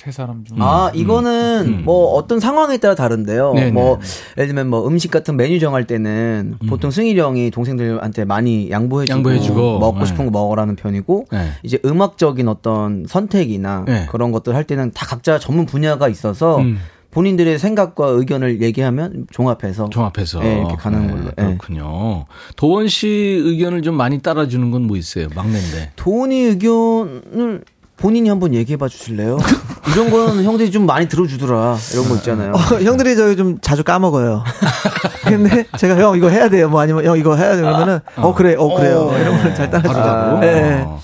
세 사람 중. 아, 이거는 음. 뭐 어떤 상황에 따라 다른데요. 네네. 뭐 예를 들면 뭐 음식 같은 메뉴 정할 때는 보통 승일이 형이 동생들한테 많이 양보해주고, 양보해주고, 먹고 네. 싶은 거 먹으라는 편이고 네. 이제 음악적인 어떤 선택이나 네. 그런 것들 할 때는 다 각자 전문 분야가 있어서 음. 본인들의 생각과 의견을 얘기하면 종합해서 종합해서. 네, 이렇게 가는 네, 걸로. 네. 그렇군요. 도원 씨 의견을 좀 많이 따라주는 건 뭐 있어요? 막내인데. 도훈이 의견을 본인이 한번 얘기해 봐 주실래요? 이런 거는 형들이 좀 많이 들어주더라. 이런 거 있잖아요. 어, 형들이 저희 좀 자주 까먹어요. 근데 제가 형 이거 해야 돼요. 뭐 아니면 형 이거 해야 돼요. 그러면은 어, 그래, 어 그래요. 이런 걸 잘 따라주고. 바로잡고. 네. 어.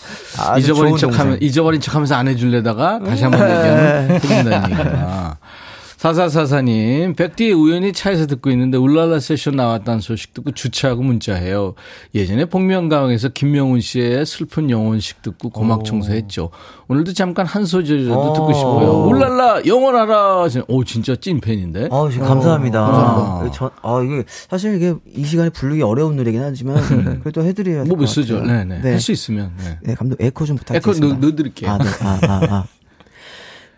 잊어버린 척 하면 동생. 잊어버린 척 하면서 안 해줄래다가 다시 한번 얘기하면 해준다는 얘기구나. 사사사사님, 백디에 우연히 차에서 듣고 있는데 울랄라 세션 나왔다는 소식 듣고 주차하고 문자해요. 예전에 복면가왕에서 김명훈 씨의 슬픈 영혼식 듣고 고막 청소했죠. 오늘도 잠깐 한 소절이라도 듣고 싶어요. 울랄라 영원하라. 오 진짜 찐 팬인데. 아, 감사합니다. 감사합니다. 저, 아, 이게 사실 이게 이 시간에 부르기 어려운 노래긴 하지만 그래도 해드려야 될것 소절. 같아요. 네네. 네. 할 수 있으면. 네. 네, 감독 에코 좀 에코 부탁드리겠습니다. 넣, 넣어드릴게요. 아, 네. 아, 아, 아.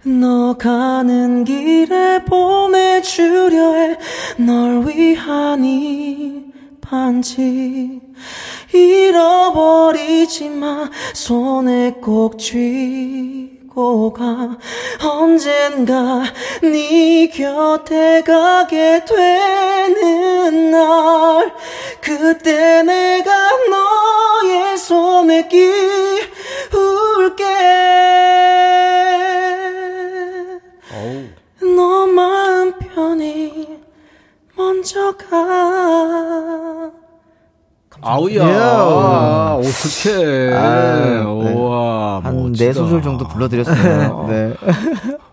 너 가는 길에 보내주려 해. 널 위한 이 반지 잃어버리지 마. 손에 꼭 쥐고 가. 언젠가 네 곁에 가게 되는 날. 그때 내가 너의 손에 끼울게 가 아우야. 예. 어떡해. 아, 네. 우와. 한. 네 소절 정도 불러드렸어요. 네.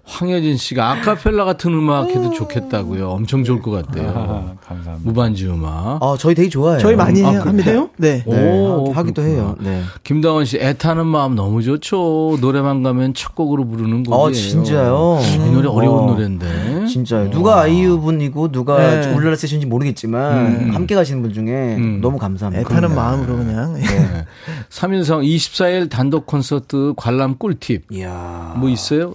황여진 씨가 아카펠라 같은 음악 해도 좋겠다고요. 엄청 좋을 것 같대요. 아, 감사합니다. 무반주 음악. 아, 저희 되게 좋아해요. 저희 많이 아, 해요. 그래요? 합니다. 네. 네, 오, 하- 하기도 그렇구나. 해요. 네. 김다원 씨, 애타는 마음 너무 좋죠. 노래방 가면 첫 곡으로 부르는 곡이에요. 아, 진짜요? 이 노래 어려운 와. 노래인데. 진짜요. 누가 아이유 분이고 누가 네. 울랄라 세션인지 모르겠지만 음. 함께 가시는 분 중에 음. 너무 감사합니다. 애타는 마음으로 그냥. 네. 삼인성 24일 단독 콘서트 관람 꿀팁. 이야. 뭐 있어요?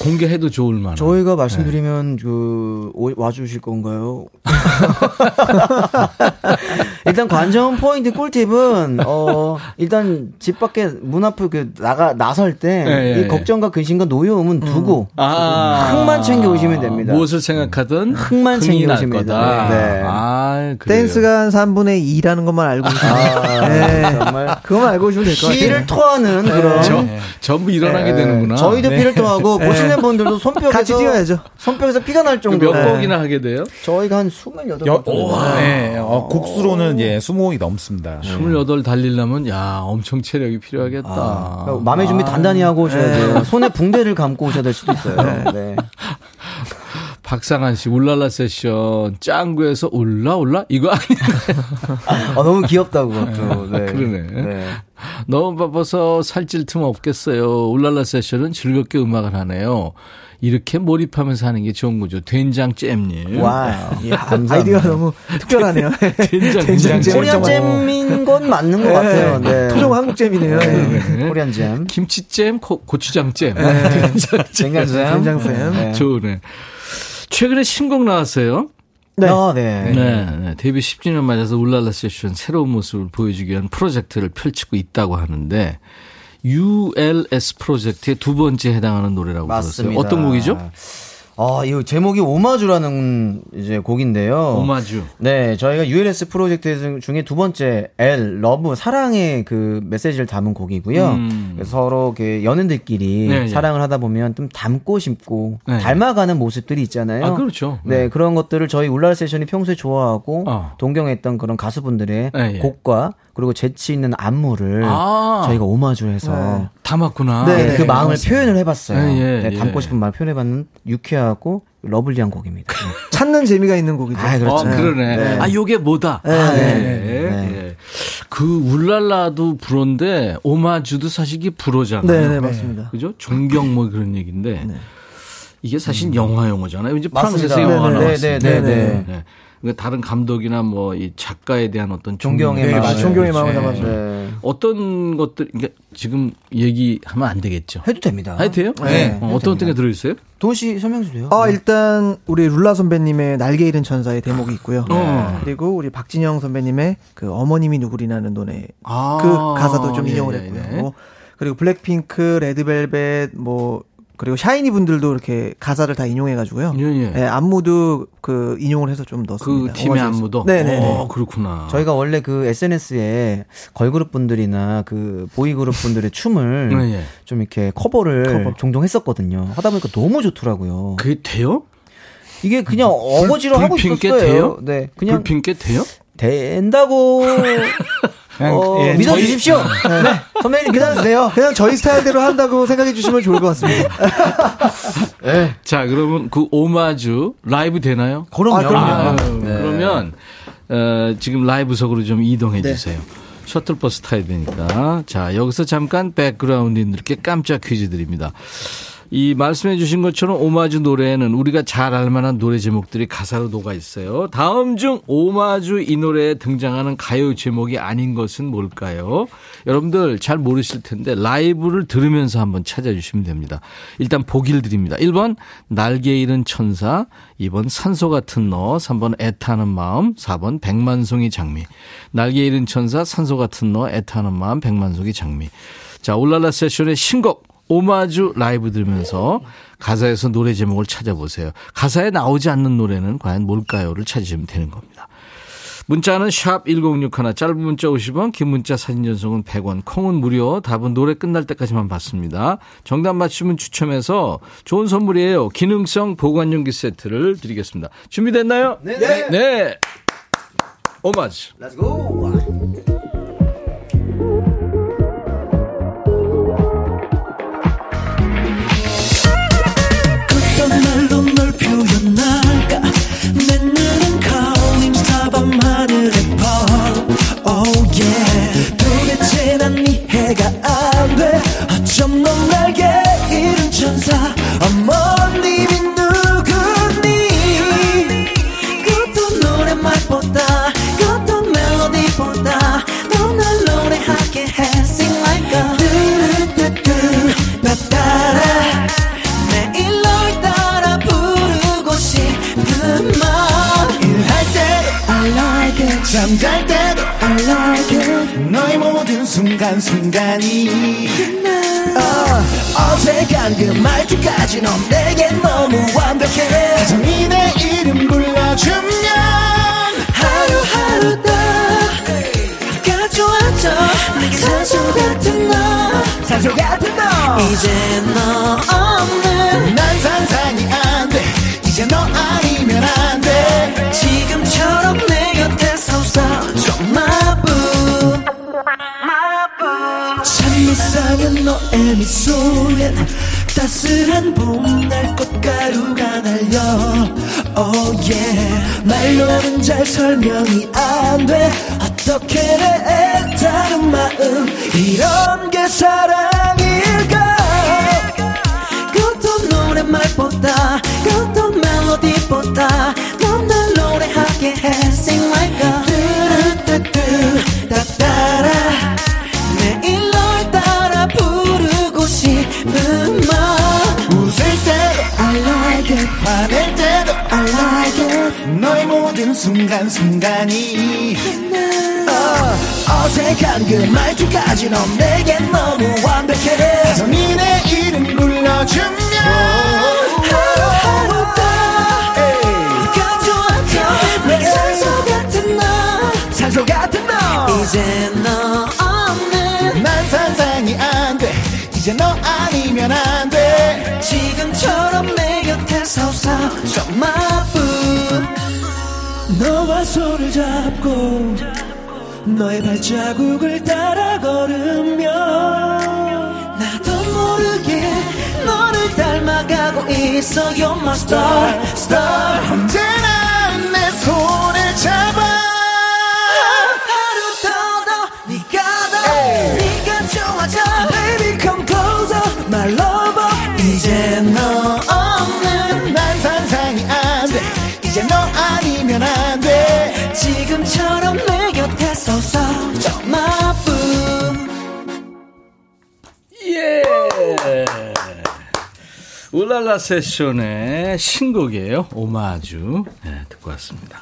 공개해도 좋을 만한. 저희가 말씀드리면 그 오- 와주실 건가요? 일단 관전 포인트 꿀팁은 어 일단 집 밖에 문 앞을 그 나가 나설 때이 예, 예, 예. 걱정과 근심과 노여움은 두고 아. 흙만 챙겨 오시면 됩니다. 무엇을 생각하든 날 챙겨 오시면 거다. 됩니다. 네. 아. 댄스가 한 3분의 2라는 것만 알고 계시면 아, 네. 정말 그것만 알고 오시면 될 것 같아요. 피를 토하는 그런 저, 전부 일어나게 되는구나. 네. 저희도 네. 피를 토하고 보시 는 분들도 손뼉에서 같이 뛰어야죠. 손뼉에서 피가 날그 정도로 몇 곡이나 하게 돼요? 저희가 한 28번 여, 정도. 네, 어, 곡수로는 예, 20곡이 넘습니다. 28 달리려면 야 엄청 체력이 필요하겠다. 그러니까 마음의 준비 단단히 하고 오셔야 돼요. 손에 붕대를 감고 오셔야 될 수도 있어요. 네. 박상한 씨 울랄라 세션 짱구에서 울라 울라 이거 아니야? 아, 너무 귀엽다고 그것도. 네. 그러네. 네. 너무 바빠서 살찔 틈 없겠어요. 울랄라 세션은 즐겁게 음악을 하네요. 이렇게 몰입하면서 하는 게 좋은 거죠. 된장 잼님. 와우. 이야, 아이디어가 너무 특별하네요. 된장, 된장 잼. Korean 잼인 건 맞는 것 같아요. 네. 토종 한국잼이네요. 네. Korean 잼. 김치잼, 고, 고추장잼. 된장잼. 된장잼. 네. 좋네. 최근에 신곡 나왔어요. 네. 아, 네. 네, 네. 데뷔 10주년 맞아서 울랄라 세션 새로운 모습을 보여주기 위한 프로젝트를 펼치고 있다고 하는데 ULS 프로젝트의 두 번째 해당하는 노래라고 맞습니다. 들었어요. 어떤 곡이죠? 아, 이 제목이 오마주라는 이제 곡인데요. 오마주. 네, 저희가 ULS 프로젝트 중에 두 번째 L love 사랑의 그 메시지를 담은 곡이고요. 음. 서로 이렇게 연인들끼리 네, 네. 사랑을 하다 보면 좀 닮고 싶고 네. 닮아가는 모습들이 있잖아요. 아, 그렇죠. 네, 그런 것들을 저희 울랄 세션이 평소에 좋아하고 어. 동경했던 그런 가수분들의 네, 예. 곡과 그리고 재치 있는 안무를 아. 저희가 오마주해서 네. 담았구나. 네, 네, 그 마음을 맞습니다. 표현을 해봤어요. 예, 예, 네, 예. 담고 싶은 마음 표현해봤는 유쾌하고 러블리한 곡입니다. 네. 찾는 재미가 있는 곡이죠. 아, 그렇죠. 어, 그러네. 네. 아, 요게 뭐다. 네. 아, 네. 네. 네. 그 울랄라도 불어인데 오마주도 사실 이게 불어잖아요. 네, 네, 맞습니다. 그죠? 존경 뭐 그런 얘기인데 이게 사실 영화 용어잖아요. 이제. 프랑스에서 영화 네, 나왔어요. 네, 네, 네, 네. 다른 감독이나 뭐 이 작가에 대한 어떤 존경의 마음. 있어요. 존경의 마음을 네. 담아서. 네. 어떤 것들 그러니까 지금 얘기하면 안 되겠죠. 해도 됩니다. 해도 돼요? 네. 어, 어떤 어떤 게 들어 있어요? 도시 설명 주세요. 아, 일단 우리 룰라 선배님의 날개 잃은 천사의 대목이 있고요. 어. 그리고 우리 박진영 선배님의 그 어머님이 누구리라는 노래 아, 그 가사도 좀 예, 인용을 예, 했고요. 그리고 블랙핑크, 레드벨벳 뭐 그리고 샤이니 분들도 이렇게 가사를 다 인용해가지고요. 예, 예. 예, 안무도 그 인용을 해서 좀그 넣었습니다. 팀의 어머니에서. 안무도. 네네네. 어, 그렇구나. 저희가 원래 그 SNS에 걸그룹 분들이나 그 보이그룹 분들의 춤을 예, 예. 좀 이렇게 커버를 커버. 종종 했었거든요. 하다 보니까 너무 좋더라고요. 그게 돼요? 이게 그냥 어거지로 하고 블핑 게 있었어요. 돼요? 네, 그냥 블핑 게 돼요? 된다고 어, 예, 믿어주십시오. 네, 선배님 믿어주세요. 그냥 저희 스타일대로 한다고 생각해 주시면 좋을 것 같습니다. 자, 그러면 그 오마주 라이브 되나요? 그럼요. 아, 그럼요. 아유, 그러면 어, 지금 라이브석으로 좀 이동해 네. 주세요. 셔틀버스 타야 되니까. 자, 여기서 잠깐 백그라운드님들께 깜짝 퀴즈 드립니다. 이 말씀해 주신 것처럼 오마주 노래에는 우리가 잘 알만한 노래 제목들이 가사로 녹아 있어요. 다음 중 오마주 이 노래에 등장하는 가요 제목이 아닌 것은 뭘까요? 여러분들 잘 모르실 텐데 라이브를 들으면서 한번 찾아주시면 됩니다. 일단 보기를 드립니다. 1번 날개 잃은 천사, 2번 산소 같은 너, 3번 애타는 마음, 4번 백만송이 장미. 날개 잃은 천사, 산소 같은 너, 애타는 마음, 백만송이 장미. 자, 올랄라 세션의 신곡 오마주 라이브 들으면서 가사에서 노래 제목을 찾아보세요. 가사에 나오지 않는 노래는 과연 뭘까요?를 찾으시면 되는 겁니다. 문자는 샵 1061, 짧은 문자 50원, 긴 문자 사진 전송은 100원, 콩은 무료, 답은 노래 끝날 때까지만 받습니다. 정답 맞추면 추첨해서 좋은 선물이에요. 기능성 보관용기 세트를 드리겠습니다. 준비됐나요? 네. 네. 오마주. 어떤 순간순간이 어, 어색한 그 말투까지 넌 내게 너무 완벽해. 가정이 내 이름 불러주면 하루하루 더 가져왔죠 내게 산소 같은 너 산소 같은 너. 이제 너 없는 난 상상이 안 돼. 이제 너 아니면 안 돼. 지금처럼 내 곁에서 웃 너의 미소엔 따스한 봄날 꽃가루가 날려. Oh yeah. 말로는 잘 설명이 안 돼. 어떻게 내 애타는 마음. 이런 게 사랑일까? 그것도 노래말보다 그것도 멜로디보다 넌날 노래하게 해 Sing like a 순간순간이 어, 어색한 그 말투까지 넌 내게 너무 완벽해. 가정이 내 이름 불러주면 하루하루 더 가져왔죠 내게 산소 같은 너. 산소 같은 너. 이제 너 없는 난 상상이 안돼. 이제 너 아니면 안돼. 지금처럼 내 곁에서 웃어줘 마부 너와 손을 잡고 너의 발자국을 따라 걸으며 나도 모르게 너를 닮아가고 있어. You're my star, star. 언제나 내 손을 잡아. 하루 더더 네가 더 네가 좋아져. Baby come closer my 이제 너 지금처럼 내 곁에 서서 저마쁨 예. 울랄라 세션의 신곡이에요. 오마주. 네, 듣고 왔습니다.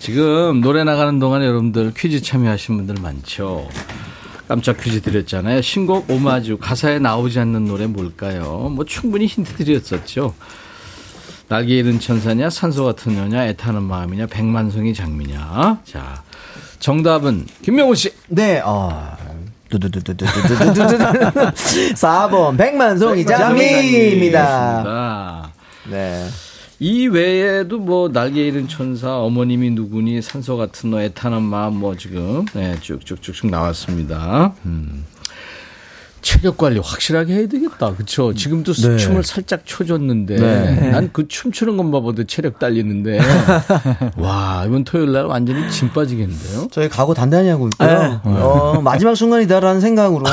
지금 노래 나가는 동안 여러분들 퀴즈 참여하신 분들 많죠? 깜짝 퀴즈 드렸잖아요. 신곡 오마주 가사에 나오지 않는 노래 뭘까요? 뭐 충분히 힌트 드렸었죠. 날개 잃은 천사냐 산소 같은 여냐 애타는 마음이냐 백만송이 장미냐. 자 정답은 김명호 씨. 네, 어. 두두두두두두두두두 4번 백만송이 장미입니다. 장미입니다. 네. 이 외에도 뭐 날개 잃은 천사, 어머님이 누구니, 산소 같은 너, 애타는 마음 뭐 지금 네, 쭉쭉쭉쭉 나왔습니다. 음. 체력 관리 확실하게 해야 되겠다. 그쵸? 지금도 네. 춤을 살짝 춰줬는데, 네. 난그 춤추는 것만 봐도 체력 딸리는데, 와, 이번 토요일 날 완전히 진 빠지겠는데요? 저희 각오 단단히 하고 있고요. 어, 마지막 순간이다라는 생각으로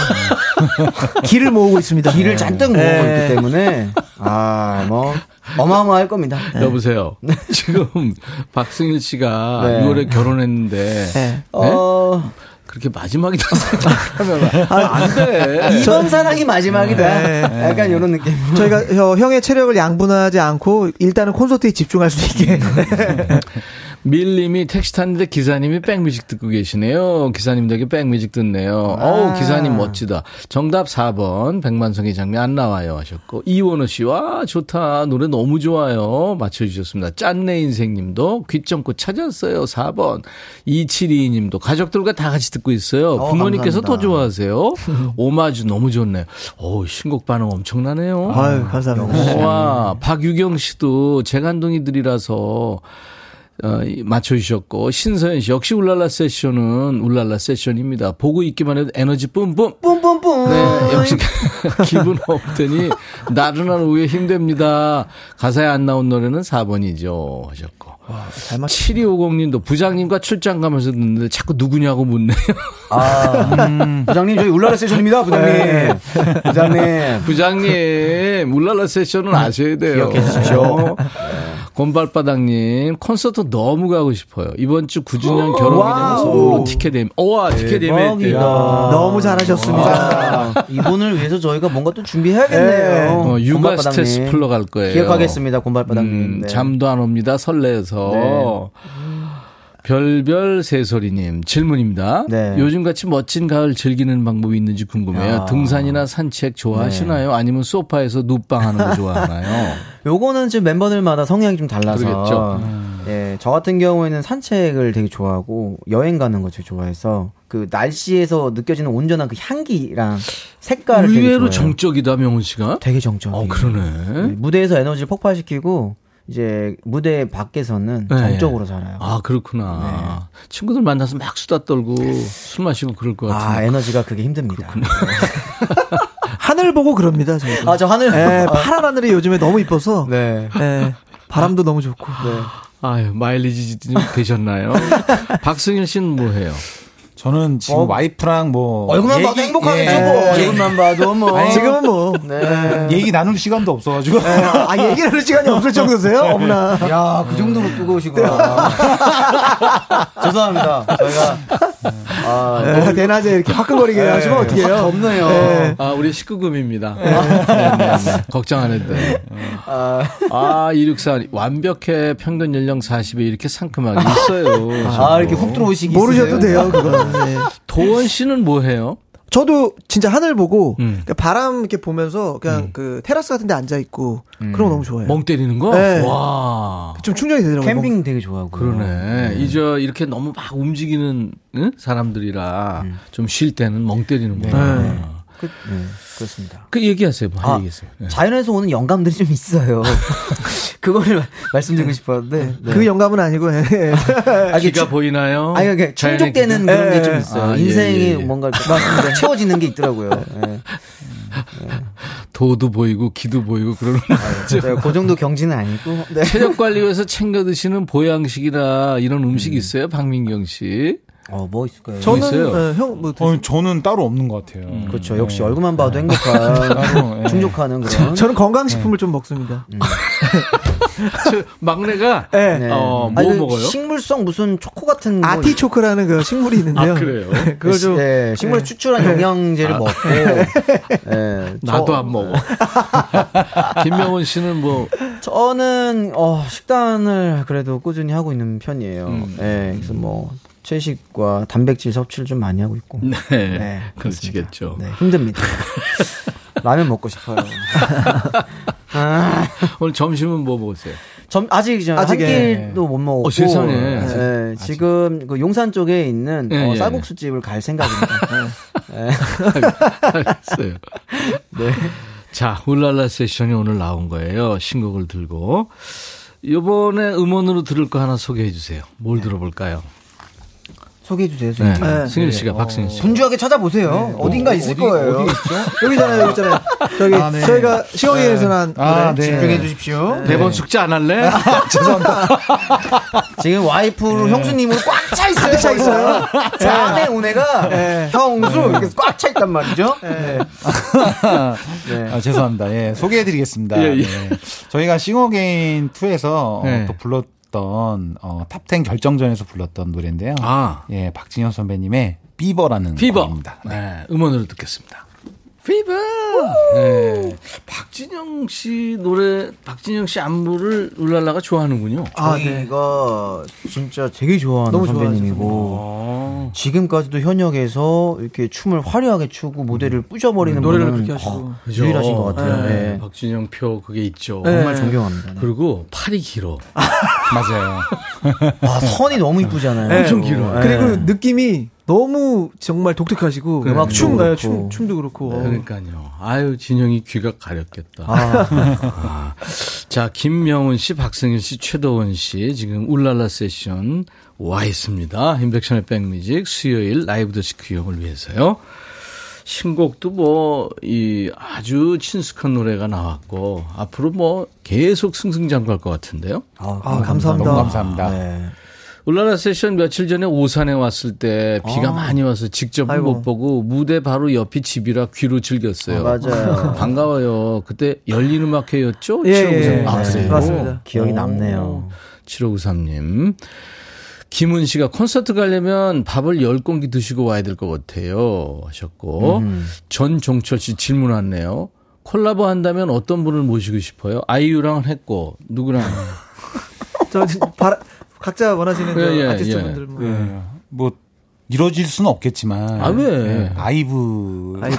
길을 모으고 있습니다. 길을 잔뜩 모으고 네. 있기 때문에 아, 뭐 어마어마할 겁니다. 여보세요. 지금 박승일 씨가 네. 6월에 결혼했는데, 네. 어, 그렇게 마지막이다 생각하면 안 돼. 이번 사랑이 마지막이다. 약간 이런 느낌. 저희가 혀- 형의 체력을 양분하지 않고 일단은 콘서트에 집중할 수 있게. 밀님이 택시 탔는데 기사님이 백뮤직 듣고 계시네요. 기사님 덕에 백뮤직 듣네요. 어우, 기사님 멋지다. 정답 4번, 백만성의 장미 안 나와요. 하셨고. 이원호 씨, 와, 좋다. 노래 너무 좋아요. 맞춰주셨습니다. 짠내 인생 님도 귀점고 찾았어요. 4번. 2722 님도 가족들과 다 같이 듣고 있어요. 어, 부모님께서 더 감사합니다. 좋아하세요. 오마주 너무 좋네요. 어우, 신곡 반응 엄청나네요. 아유, 감사합니다. 와, 박유경 씨도 재간둥이들이라서 어, 이- 맞춰주셨고 신서연 씨 역시 울랄라 세션은 울랄라 세션입니다. 보고 있기만 해도 에너지 뿜뿜. 뿜뿜뿜. 네, 역시 기분 없더니 나른한 오후에 힘듭니다. 가사에 안 나온 노래는 4번이죠 하셨고. 잘 맞. 7250님도 부장님과 출장 가면서 듣는데 자꾸 누구냐고 묻네요. 아, 부장님 저희 울라라 세션입니다, 부장님. 부장님. 부장님, 울랄라 세션은 아셔야 돼요. 기억해 주십시오. 곰발바닥님, 콘서트 너무 가고 싶어요. 이번 주 9주년 결혼기념 선물로 티켓 예매. 와, 티켓. 대박이다. 너무 잘하셨습니다. 아, 이분을 위해서 저희가 뭔가 또 준비해야겠네요. 어, 육아 곰발바닥님. 스트레스 풀러 갈 거예요. 기억하겠습니다, 곰발바닥님. 음, 네. 잠도 안 옵니다. 설레서. 네. 별별 새소리님 질문입니다. 네. 요즘같이 멋진 가을 즐기는 방법이 있는지 궁금해요. 야. 등산이나 산책 좋아하시나요? 아니면 소파에서 눕방하는 거 좋아하나요? 요거는 지금 멤버들마다 성향이 좀 달라서. 그러겠죠. 예, 저 같은 경우에는 산책을 되게 좋아하고 여행 가는 거 되게 좋아해서 그 날씨에서 느껴지는 온전한 그 향기랑 색깔을 되게 의외로 좋아해요. 정적이다 명훈 씨가. 되게 정적. 어 그러네. 무대에서 에너지를 폭발시키고 이제 무대 밖에서는 네. 정적으로 살아요. 아 그렇구나. 친구들 만나서 막 수다 떨고 술 마시고 그럴 것 아, 같은데. 에너지가 그게 힘듭니다. 하늘 보고 그럽니다, 저희도. 아, 저 하늘. 예, 파란 하늘이 요즘에 너무 이뻐서. 네. 예, 바람도 너무 좋고. 아유 마일리지 좀 되셨나요? 박승일 씨는 뭐 해요? 저는 지금 어, 와이프랑 뭐 얼굴만 봐도 얘기- 행복하겠죠, 예, 뭐. 얼굴만 봐도 뭐. 아니, 지금은 뭐. 네. 얘기 나눌 시간도 없어가지고 아, 얘기하는 시간이 없을 정도세요? 없나. 야, 그 정도로 뜨거우시구나. 죄송합니다. 저희가, 아, 예, 대낮에 이렇게 화끈거리게 하시면 어떡해요? 덥네요. 예. 아 우리 식구금입니다. 네, 네, 네. 걱정 안 해도 돼. 아, 264 완벽해 평균 연령 40에 이렇게 상큼하게 있어요. 아, 이렇게 훅 들어오시기 모르셔도 있으세요? 돼요, 그거는. 예. 도원 씨는 뭐 해요? 저도 진짜 하늘 보고 음. 그러니까 바람 이렇게 보면서 그냥 그 테라스 같은 데 앉아 있고 그런 거 너무 좋아해요. 멍 때리는 거? 네. 와. 좀 충전이 되더라고요. 캠핑 되게 좋아하고. 그러네. 이제 이렇게 너무 막 움직이는 응? 사람들이라 좀 쉴 때는 멍 때리는구나. 네. 그, 네, 그렇습니다. 그 얘기하세요. 뭐 아, 얘기했어요. 네. 자연에서 오는 영감들이 좀 있어요. 그거를 말씀드리고 싶었는데. 네. 그 영감은 아니고 예. 아, 기가 충- 보이나요? 아니, 자연의 충족되는 기가? 그런 게좀 예. 있어요. 아, 예, 인생이 예, 예. 뭔가 채워지는 게 있더라고요. 예. 도도 보이고 기도 보이고 그러는 제가 그 정도 경지는 아니고. 네. 체력 관리 위해서 챙겨 드시는 보양식이나 이런 음식 있어요? 박민경 씨. 어, 뭐 있을까요? 저- 저는 있어요? 예, 형뭐 어, 저는 따로 없는 것 같아요. 그렇죠. 네. 역시 얼굴만 봐도 행복한, 따로, 예. 충족하는 그런. 저는 건강식품을 좀 먹습니다. 저 막내가 네. 어, 뭐 아니, 그 먹어요? 식물성 무슨 초코 같은 거 아티초크라는 그 식물이 있는데요. 아, 그래요? 그걸 좀 네, 식물에 네. 추출한 영양제를 먹고 네, 나도 저- 안 먹어. 김명훈 씨는 뭐 저는 어, 식단을 그래도 꾸준히 하고 있는 편이에요. 음. 네, 그래서 뭐 채식과 단백질 섭취를 좀 많이 하고 있고. 네, 네, 그러시겠죠. 네, 힘듭니다. 라면 먹고 싶어요. 아, 오늘 점심은 뭐 먹었어요? 점, 아직 저 아직, 한 끼도 못 먹었고. 어, 세상에. 네, 지금 그 용산 쪽에 있는 예, 어, 예. 쌀국수 집을 갈 생각입니다. 네. 알겠어요. 네. 자, 울랄라 세션이 오늘 나온 거예요. 신곡을 들고. 요번에 음원으로 들을 거 하나 소개해 주세요. 뭘 들어볼까요? 소개해 주세요. 네. 네. 승일 씨가 박승일 씨. 분주하게 찾아보세요. 어딘가 있을 거예요. 여기잖아요, 여기 있잖아요. 저기 아, 네. 저희가 시원이에서 난 아, 노래. 네. 집중해 주십시오. 대본 숙제 안 할래? 지금 와이프로 형수님으로 꽉 차 있어요. 차 있어요. 자매 운해가 형수 이렇게 꽉 차 있단 말이죠. 네. 네. 아, 죄송합니다. 예, 소개해 드리겠습니다. 예, 예. 예. 저희가 싱어게인 2에서 네. 또 불렀 던 어, top10 결정전에서 불렀던 노래인데요. 아, 예, 박진영 선배님의 Fever라는 Fever. 곡입니다. 네, 음원으로 듣겠습니다. Fever. 네. 박진영 씨 노래, 박진영 씨 안무를 울랄라가 좋아하는군요. 아, 네. 저희가 진짜 되게 좋아하는 너무 선배님이고 어. 지금까지도 현역에서 이렇게 춤을 화려하게 추고 무대를 부셔버리는 노래를 그렇게 하시고. 어, 그죠? 유일하신 것 같아요. 네. 네. 박진영 표 그게 있죠. 네. 정말 존경합니다. 네. 그리고 팔이 길어. 맞아요. 아, 선이 너무 이쁘잖아요. 네. 엄청 길어요. 그리고 느낌이 너무 정말 독특하시고 음악도 춤, 네. 춤 춤도 그렇고. 그러니까요. 아유, 진영이 귀가 가렵겠다. 아, 아. 자, 김명훈 씨, 박승일 씨, 최도원 씨, 지금 울랄라 세션 와 있습니다. 인백션의 백뮤직 수요일 라이브 더시 큐형을 위해서요. 신곡도 뭐, 이 아주 친숙한 노래가 나왔고, 앞으로 뭐 계속 승승장구할 것 같은데요. 아, 감사합니다. 너무 감사합니다. 네. 울랄라 세션 며칠 전에 오산에 왔을 때 비가 많이 와서 직접 아이고. 못 보고 무대 바로 옆이 집이라 귀로 즐겼어요. 아, 맞아요. 반가워요. 그때 열린 음악회였죠? 예, 7593. 예, 아, 예. 그래요? 맞습니다. 기억이 오. 남네요. 7593님. 김은 씨가 콘서트 가려면 밥을 10공기 드시고 와야 될 것 같아요. 하셨고. 전종철 씨 질문 왔네요. 콜라보 한다면 어떤 분을 모시고 싶어요? 아이유랑 했고, 누구랑? 저 바라, 각자 원하시는 그 예, 예, 아티스트분들 뭐. 예, 뭐 이루어질 수는 없겠지만 아, 왜? 예, 아이브 아이브.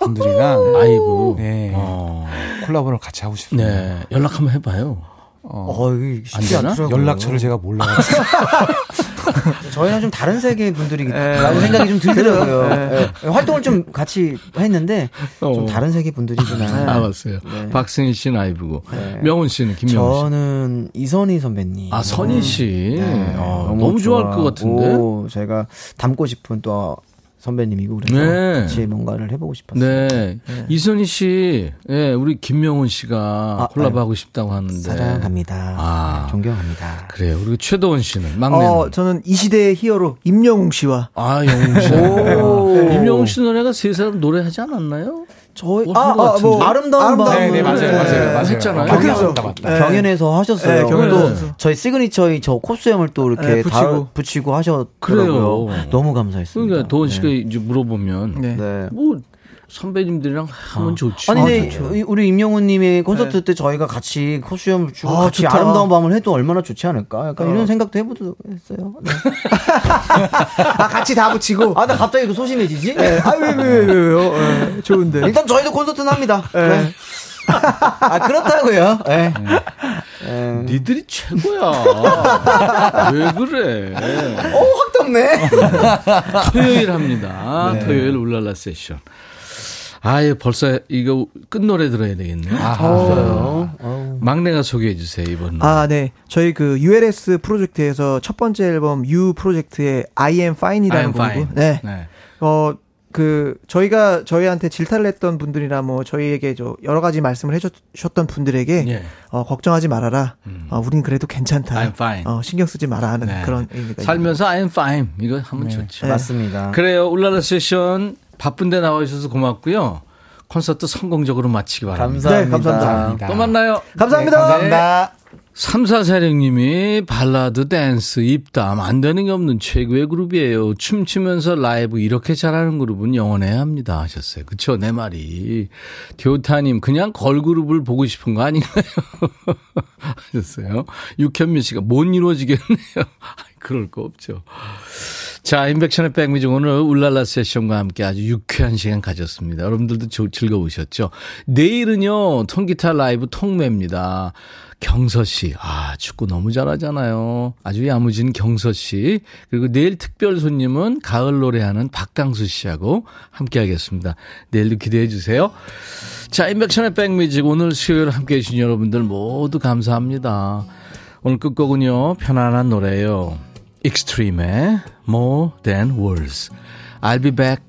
분들이랑 아이브. 네, 어. 콜라보를 같이 하고 싶습니다. 네. 연락 한번 해봐요. 어, 이게 쉽지? 않더라고요. 연락처를 제가 몰라가지고 저희는 좀 다른 세계 분들이라고 예. 생각이 좀 들더라고요. 예. 예. 활동을 좀 같이 했는데 어. 좀 다른 세계 분들이구나. 알았어요. 네. 박승희 씨는 아이브고. 명훈 씨는 김명훈 씨. 저는 이선희 선배님. 아, 선희 씨. 네, 어, 너무, 좋아할 것 같은데. 제가 닮고 싶은 또 선배님이고 그래서 네. 같이 뭔가를 해보고 싶었어요. 네. 이선희 씨, 예, 우리 김명훈 씨가 아, 콜라보 하고 싶다고 하는데. 사랑합니다. 아. 존경합니다. 그래요. 그리고 최도원 씨는 막내는. 어, 저는 이 시대의 히어로 임영웅 씨와 아, 영웅 씨. 오. 임영웅 씨 노래가 세 사람 노래하지 않았나요? 저희 뭐 아, 아. 뭐 아름다운 아름다운 밤 네, 네, 맞아요, 맞아요, 맞아요. 했잖아요. 아. 네. 경연에서 하셨어요. 네, 경연에서. 또 저희 시그니처의 저 콧수염을 또 이렇게 네, 붙이고. 다 붙이고 하셨더라고요. 그래요. 너무 감사했습니다. 그러니까 도원 씨가 네. 이제 물어보면. 네. 네. 뭐, 선배님들이랑 하면 좋지. 아니, 아, 근데 좋죠. 우리- 우리 임영훈님의 콘서트 때 저희가 같이 코스염을 주고 아, 같이 좋다. 아름다운 밤을 해도 얼마나 좋지 않을까? 약간 이런 생각도 해보도 했어요. 네. 아 같이 다 붙이고. 아, 나 갑자기 그 소심해지지? 네. 아 왜 왜 왜, 왜요? 예, 좋은데. 일단 저희도 콘서트는 합니다. 네. 아, 그렇다고요? 네. 네. 니들이 최고야. 왜 그래? 어, 확 덥네. 토요일 합니다. 토요일 울랄라 세션. 아예 벌써 이거 끝 노래 들어야 되겠네. 어, 어우. 막내가 소개해 주세요, 이번. 아, 네. 저희 그 ULS 프로젝트에서 첫 번째 앨범 U 프로젝트의 I Am Fine이라는 I'm fine. 곡이고. 네. 네. 어, 그, 저희가 저희한테 질타를 했던 분들이나 뭐 저희에게 저 여러 가지 말씀을 해주셨던 분들에게 예. 어, 걱정하지 말아라. 음. 어, 우린 그래도 괜찮다. I'm fine. 어, 신경 쓰지 마라 하는 네. 그런 의미가 살면서 I'm fine. 이거 하면 좋죠. 네. 맞습니다. 그래요. 울랄라 세션 바쁜데 나와주셔서 고맙고요. 콘서트 성공적으로 마치기 바랍니다. 네, 감사합니다. 감사합니다. 또 만나요. 감사합니다. 네, 감사합니다. 삼사사령님이 발라드, 댄스, 입담 안 되는 게 없는 최고의 그룹이에요. 춤추면서 라이브 이렇게 잘하는 그룹은 영원해야 합니다 하셨어요. 그쵸 내 말이. 교타님 그냥 걸그룹을 보고 싶은 거 아닌가요? 하셨어요. 육현미 씨가 못 이루어지겠네요. 그럴 거 없죠. 자, 인백션의 백미중 오늘 울랄라 세션과 함께 아주 유쾌한 시간 가졌습니다. 여러분들도 즐거우셨죠? 내일은요, 통기타 라이브 통매입니다. 경서 씨. 아, 축구 너무 잘하잖아요. 아주 야무진 경서 씨. 그리고 내일 특별 손님은 가을 노래하는 박강수 씨하고 함께 하겠습니다. 내일도 기대해 주세요. 자, 인백션의 백뮤직 오늘 수요일 함께 해주신 여러분들 모두 감사합니다. 오늘 끝곡은요, 편안한 노래예요. 익스트림의 More Than Words. I'll be back